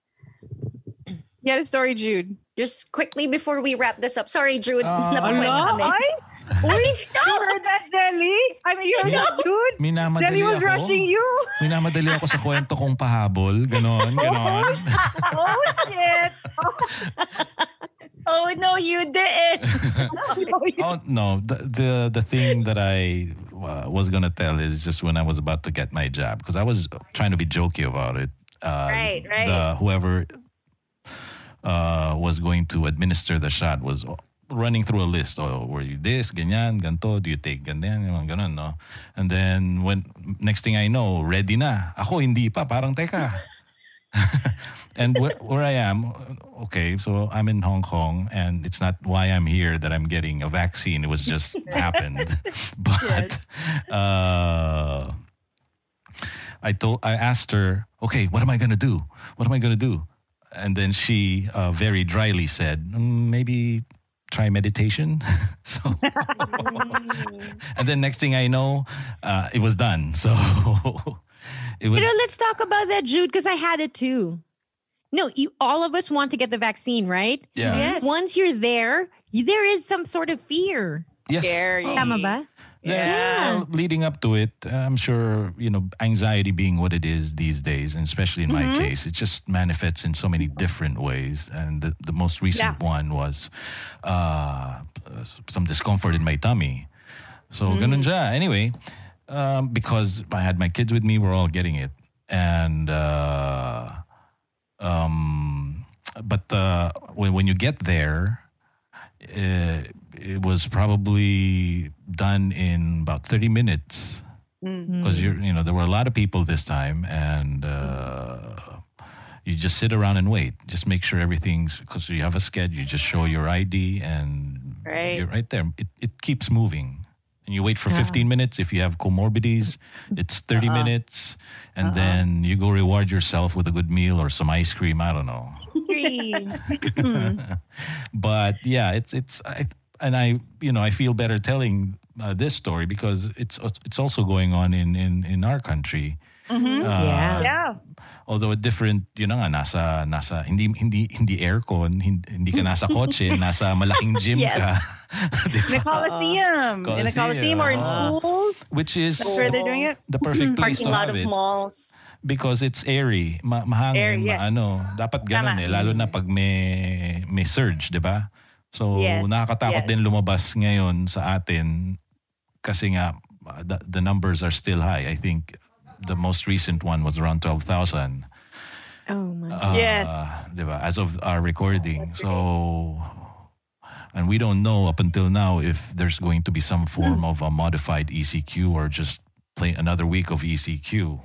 You had a story, Jude. Just quickly before we wrap this up. Sorry, Jude. Napakwento ano? kami. Ay, uy, you heard that, Deli? I mean, you heard that, Jude? Minamadali Deli was ako. rushing you. Minamadali ako sa kwento kong pahabol. Ganon, ganon. Oh, shit. Oh no, you didn't. oh no, the, the the thing that I uh, was gonna tell is just when I was about to get my jab because I was trying to be jokey about it. Uh, Right, right. The whoever uh, was going to administer the shot was running through a list. Oh, were you this, ganyan, ganto? Do you take ganyan, ganon, no? And then when next thing I know, ready na. Ako hindi pa. Parang teka. and where, where I am, okay, so I'm in Hong Kong, and it's not why I'm here that I'm getting a vaccine. It was just happened. But uh, I told, I asked her, okay, what am I gonna do? What am I gonna do? And then she uh, very dryly said, "Mm, maybe try meditation. so, and then next thing I know, uh, it was done. So it was. You know, let's talk about that, Jude, because I had it too. No, you all of us want to get the vaccine, right? Yeah. Yes. Once you're there, you, there is some sort of fear. Yes. Scary. Tama ba? Yeah. Yeah. well, leading up to it, I'm sure, you know, anxiety being what it is these days, and especially in my case, it just manifests in so many different ways. And the, the most recent one was uh, some discomfort in my tummy. So, ganun siya. Anyway, um, because I had my kids with me, we're all getting it. And, uh, um, but uh, when, when you get there, uh, it was probably done in about 30 minutes because you're you know there were a lot of people this time and uh, You just sit around and wait. Just make sure everything's because you have a schedule. You just show your ID and Right. you're right there. It it keeps moving. And you wait for 15 minutes. If you have comorbidities, it's 30 Uh-uh. minutes. And then you go reward yourself with a good meal or some ice cream. I don't know. but yeah, it's it's I, and I you know I feel better telling uh, this story because it's it's also going on in in in our country. Uh, Yeah. yeah. Although a different, yun na nga, nasa, nasa, hindi, hindi, hindi aircon, hindi, hindi ka nasa kotse, nasa malaking gym Yes. ka. In a ba? coliseum. In a coliseum or in Coliseum. schools. Which is That's where they're doing it. the perfect place Parking to lot have of it. malls. Because it's airy, ma- mahangin, Airy, yes. ma- ano, dapat ganun Tama. eh, lalo na pag may, may surge, di ba? So, Yes, nakakatakot yes. din lumabas ngayon sa atin kasi nga, the, the numbers are still high. I think the most recent one was around 12,000. Oh my. Uh, Yes. di ba? As of our recording. So, and we don't know up until now if there's going to be some form of a modified ECQ or just play another week of ECQ.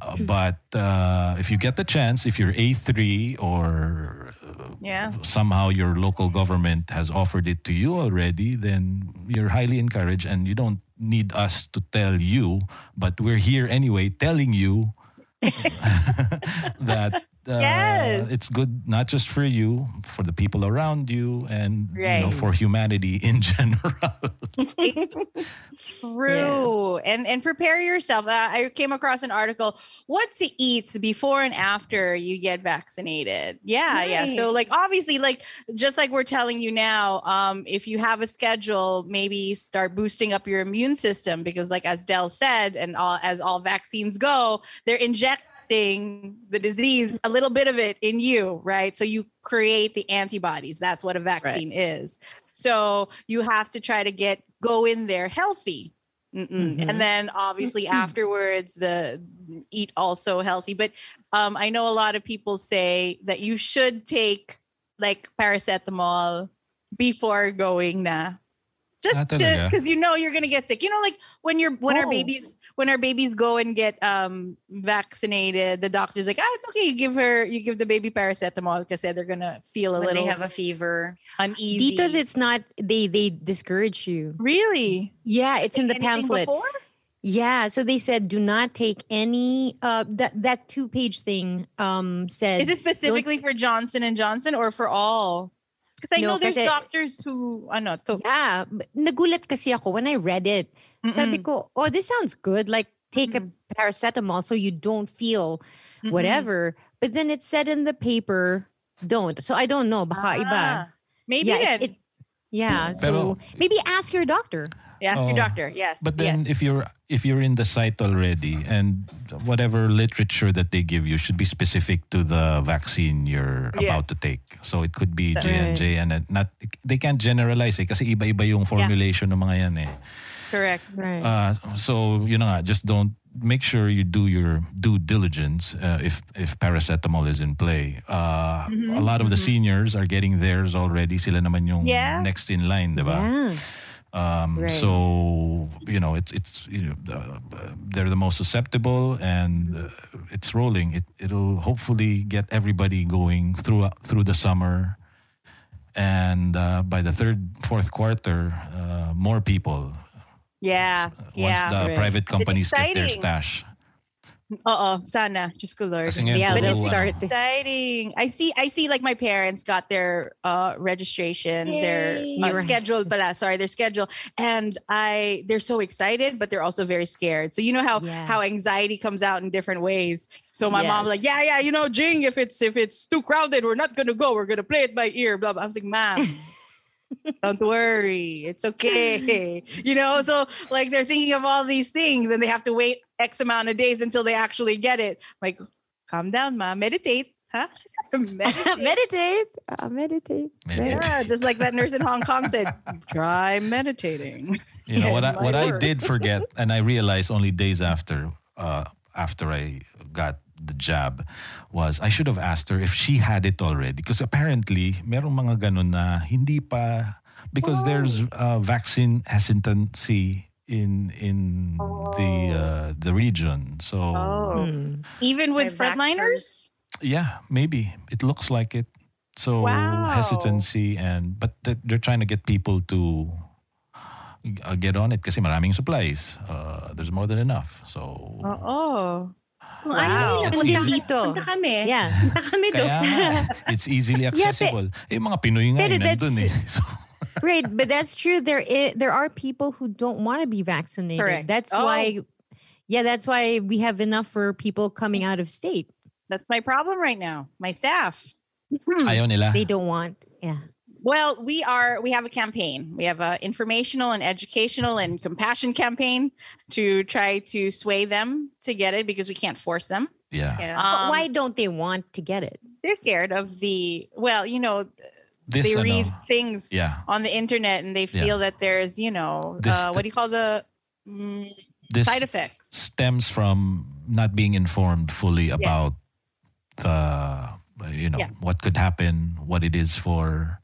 Uh, but uh, if you get the chance, if you're A3 or Yeah. somehow your local government has offered it to you already, then you're highly encouraged and you don't need us to tell you, but we're here anyway telling you that uh, Yes. it's good not just for you, for the people around you, and you know, for humanity in general. True. And and prepare yourself. Uh, I came across an article what to eat before and after you get vaccinated. Yeah, yeah. So like obviously like just like we're telling you now, um if you have a schedule, maybe start boosting up your immune system because like as Del said and all as all vaccines go, they're the disease a little bit of it in you, right? So you create the antibodies. That's what a vaccine is. So you have to try to get go in there healthy. Mm-mm. Mhm. And then obviously afterwards, the eat also healthy. But um, I know a lot of people say that you should take like paracetamol before going na. Just because you know you're gonna get sick. You know, like when you're when our Oh. babies when our babies go and get um vaccinated, the doctor's like, ah, it's okay. You give her, you give the baby paracetamol because they're gonna feel a When little they have a fever. uneasy. Dito, it's not. They they discourage you. really Yeah, it's in the pamphlet. before? Yeah, so they said do not take any. Uh, that that two page thing um said. Is it specifically for Johnson and Johnson or for all? Because I No, know there's kasi- doctors who ano to. Yeah, nagulat kasi ako when I read it. Sabi ko, oh, this sounds good. Like take a paracetamol so you don't feel whatever. But then it said in the paper, don't. So I don't know. Baka iba. Ah, Maybe yeah, it, it- yeah. Pero- So maybe ask your doctor. Ask your Oh. doctor. Yes. But then yes. if you're if you're in the site already and whatever literature that they give you should be specific to the vaccine you're about to take. So it could be J and J and not they can't generalize eh kasi iba-iba yung formulation ng mga yan eh. correct. Right. Uh, so you know nga, just don't make sure you do your due diligence uh, if if paracetamol is in play. Uh, A lot of the seniors are getting theirs already. Sila naman yung Yeah. next in line, diba? yeah. Um, Right. So you know, it's it's you know, uh, they're the most susceptible, and uh, it's rolling. It it'll hopefully get everybody going through through the summer, and uh, by the third fourth quarter, uh, more people. Yeah. Once yeah. the Right. private companies get their exciting. stash. Oo, sana. Just go Lord. Kasi ngayon Yeah, puro, they'll start. Exciting. I see I see like my parents got their uh registration, their Yay. uh, You're- schedule pala, sorry, their schedule. And I they're so excited, but they're also very scared. So you know how Yeah. how anxiety comes out in different ways. So my mom Yes. like, yeah, yeah, you know, Jing, if it's if it's too crowded, we're not gonna go. We're gonna play it by ear. Blah blah. I was like, mom. Don't worry, it's okay. You know, so like they're thinking of all these things and they have to wait X amount of days until they actually get it. like, calm down, ma, meditate, huh? meditate. meditate. Uh, meditate. Meditate. Yeah, just like that nurse in Hong Kong said, try meditating. You know what I My what I did forget, and I realized only days after uh, after I got the jab, was I should have asked her if she had it already. Because apparently, merong mga ganun na hindi pa because there's uh, vaccine hesitancy in in the uh, the region. So Oh. Hmm. Even with By frontliners? Yeah, maybe it looks like it. So Wow. hesitancy and but th- they're trying to get people to uh, get on it kasi maraming supplies. Uh, there's more than enough. So Oh. Kung Wow. ayaw nila, It's punta, easy. dito. punta kami. Yeah. Punta kami doon. kaya nga, it's easily accessible. eh mga Pinoy nga Pero eh, nandun eh. that's- So, Right, but that's true. There is, there are people who don't want to be vaccinated. Correct. That's Oh. why yeah, that's why we have enough for people coming out of state. That's my problem right now. My staff. ayaw nila. They don't want. Yeah. Well, we are we have a campaign. We have a informational and educational and compassion campaign to try to sway them to get it because we can't force them. Yeah. Yeah. but Um, why don't they want to get it? They're scared of the well, you know, This they ano, read things yeah. on the internet and they Yeah. feel that there's, you know, This- uh, what do you call the mm, This side effects? stems from not being informed fully about the you know Yeah. what could happen, what it is for.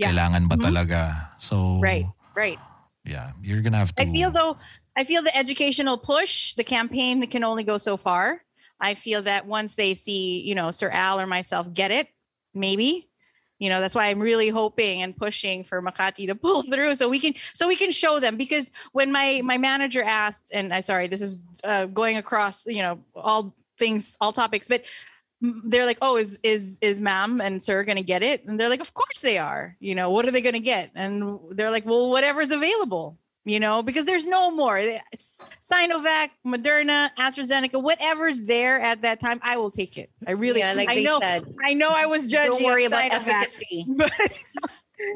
Yeah. Kailangan ba Mhm. talaga? So Right, right. Yeah, you're gonna have to. I feel though, I feel the educational push, the campaign can only go so far. I feel that once they see, you know, Sir Al or myself get it, maybe, you know, that's why I'm really hoping and pushing for Makati to pull through so we can so we can show them because when my my manager asked, and I sorry, this is uh, going across, you know, all things, all topics, but they're like, oh, is is is ma'am and sir gonna get it? And they're like, of course they are. You know, what are they gonna get? And they're like, well, whatever's available. You know, because there's no more. It's Sinovac, Moderna, AstraZeneca, whatever's there at that time, I will take it. I really, Yeah, like I they know, said. I know, I was judging. Don't worry about Sinovac, efficacy. but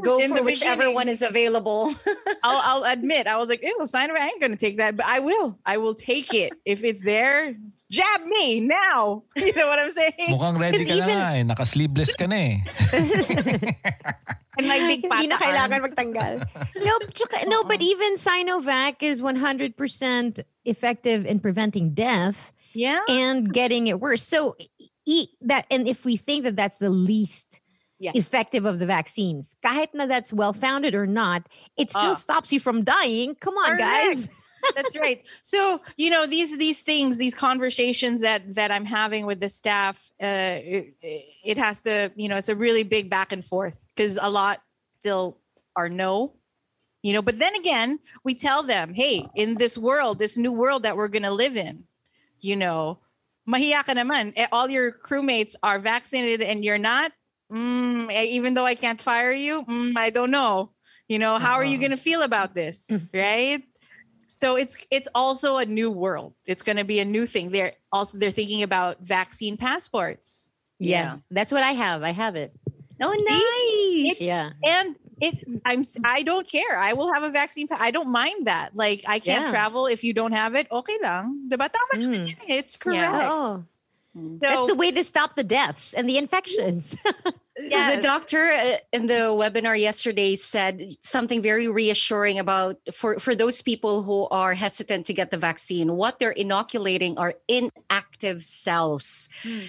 Go in for whichever beginning- one is available. I'll, I'll admit, I was like, ew, Sinovac, I ain't gonna take that, but I will. I will take it if it's there. Jab me now. You know what I'm saying? Mukhang ready ka Because na nga eh. Naka-sleeveless ka na eh. And my big Hindi na kailangan arms. magtanggal. no, tsaka- no, but even Sinovac is 100% effective in preventing death Yeah. and getting it worse. So e- that and if we think that that's the least Yes. effective of the vaccines, kahit na that's well founded or not, it still Ah. stops you from dying. Come on, guys. That's right. So you know these these things, these conversations that that I'm having with the staff, uh, it, it has to, you know, it's a really big back and forth because a lot still are no, you know. But then again, we tell them, hey, in this world, this new world that we're gonna live in, you know, mahiya ka naman. Eh, All your crewmates are vaccinated and you're not. Mm, eh, even though I can't fire you, mm, I don't know. You know, how are you gonna feel about this, right? So it's it's also a new world. It's going to be a new thing. They're also they're thinking about vaccine passports. Yeah. That's what I have. I have it. oh, nice. It's- Yeah. And it I'm I don't care. I will have a vaccine pa- I don't mind that. Like I can't Yeah. travel if you don't have it. Okay lang. Diba? Tama Mm. eh. It's correct. Yeah. Oh, So, that's the way to stop the deaths and the infections. The doctor uh, in the webinar yesterday said something very reassuring about for, for those people who are hesitant to get the vaccine, what they're inoculating are inactive cells. Hmm.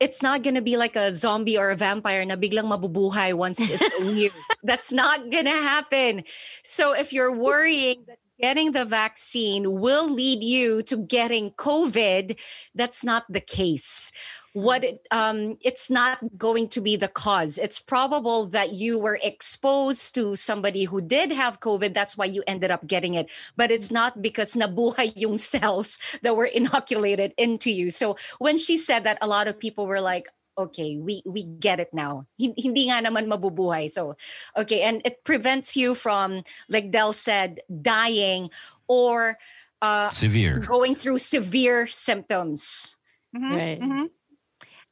It's not going to be like a zombie or a vampire na biglang mabubuhay once it's you. That's not going to happen. So if you're worrying that getting the vaccine will lead you to getting COVID, that's not the case. What it, um it's not going to be the cause. It's probable that you were exposed to somebody who did have covid. That's why you ended up getting it. But it's not because nabuhay yung cells that were inoculated into you. So when she said that a lot of people were like okay we we get it now Hin- hindi nga naman mabubuhay so okay and it prevents you from like Del said dying or uh Severe. going through severe symptoms Mhm, Right. mhm.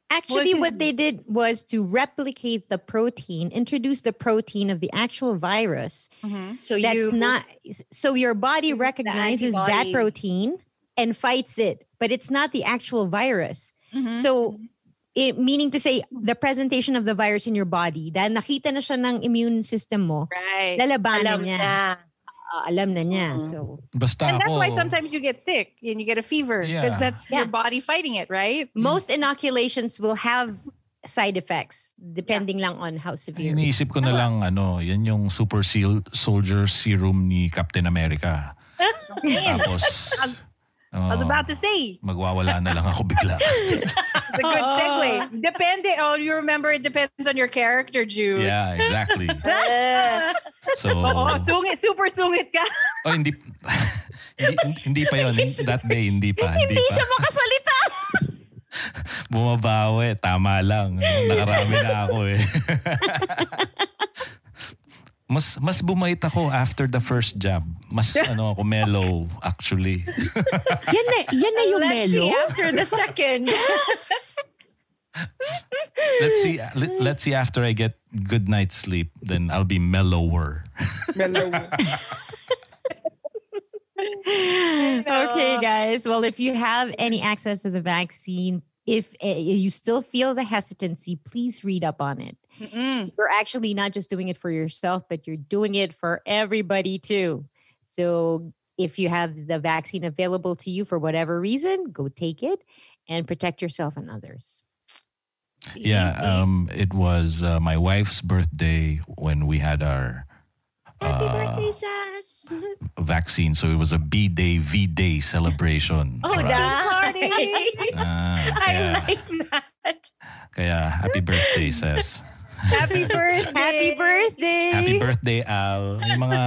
Actually, what they did was to replicate the protein, introduce the protein of the actual virus. Mhm. so That's you not so your body recognizes that protein and fights it, but it's not the actual virus. Mhm. So it meaning to say the presentation of the virus in your body, dahil nakita na siya ng immune system mo, Right. lalabanan alam niya. na. Ah, alam na niya. Mhm. So Basta And that's ako, why sometimes you get sick and you get a fever because Yeah. that's your Yeah. body fighting it, right? most inoculations will have side effects depending lang on how severe. iniisip ko na lang, ano, yan yung super seal, soldier serum ni Captain America. Tapos, I was Oo. about to say. Magwawala na lang ako bigla. It's a good segue. Depende. Oh, you remember it depends on your character, Jude. yeah, exactly. So, oh, sungit, super sungit ka. oh, hindi, hindi, hindi pa yun. That day, hindi pa. Hindi, Hindi pa. siya makasalita. Bumabawi. Tama lang. Nakarami na ako eh. Mas mas bumait ako after the first jab. Mas ano ako mellow actually. yan na, yan na yung Let's melo. see after the second. let's see let, let's see after I get good night's sleep then I'll be mellower. okay, guys. Well, if you have any access to the vaccine, if uh, you still feel the hesitancy, please read up on it. Mm-mm. You're actually not just doing it for yourself, but you're doing it for everybody too. So if you have the vaccine available to you for whatever reason, go take it and protect yourself and others. Yeah, um it was uh, my wife's birthday when we had our Happy uh, birthday, Sass. vaccine so it was a B day V day celebration. Oh, for us. nice. Ah, I kaya, like that. kaya happy birthday says. Happy birthday. Happy birthday! Happy birthday, Al. Yung mga,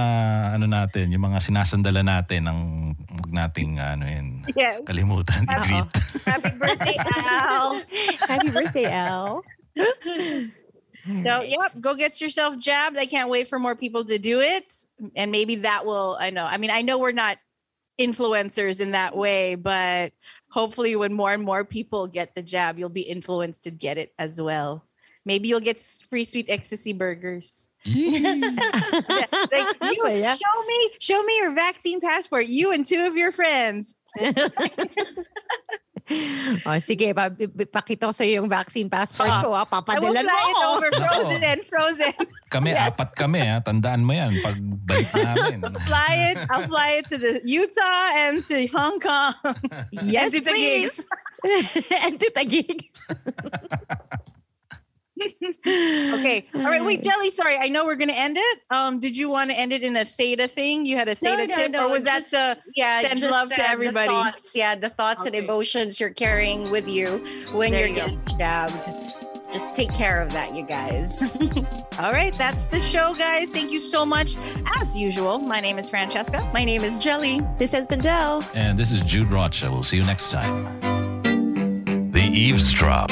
ano natin, yung mga sinasandala natin, ang huwag nating, ano yun, Yes. kalimutan, i-greet. Happy birthday, Al. Happy birthday, Al. So, yep, go get yourself jabbed. I can't wait for more people to do it. And maybe that will, I know, I mean, I know we're not influencers in that way, but hopefully when more and more people get the jab, you'll be influenced to get it as well. Maybe you'll get free sweet ecstasy burgers. Yeah, like, you, Saya. show me, show me your vaccine passport. You and two of your friends. oh, sige, pa- pakita ko sa yung vaccine passport Ah. ko. Ah. I will Papadalan mo ako. over frozen frozen. Kami, apat kami, ha? Tandaan mo yan pag balik namin. fly it. I'll fly it to the Utah and to Hong Kong. Yes, And please. and to Taguig. Okay. All right. Wait, Jelly. Sorry, I know we're gonna end it. Um, did you want to end it in a theta thing? You had a theta no, tip, no, or was just- that Yeah, Send just love to uh, everybody. The thoughts, yeah, the thoughts and emotions you're carrying with you when There you're you go. getting jabbed. Just take care of that, you guys. All right, that's the show, guys. Thank you so much. As usual, my name is Francesca. My name is Jelly. This has been Del. And this is Jude Rocha. We'll see you next time. The Eavesdrop.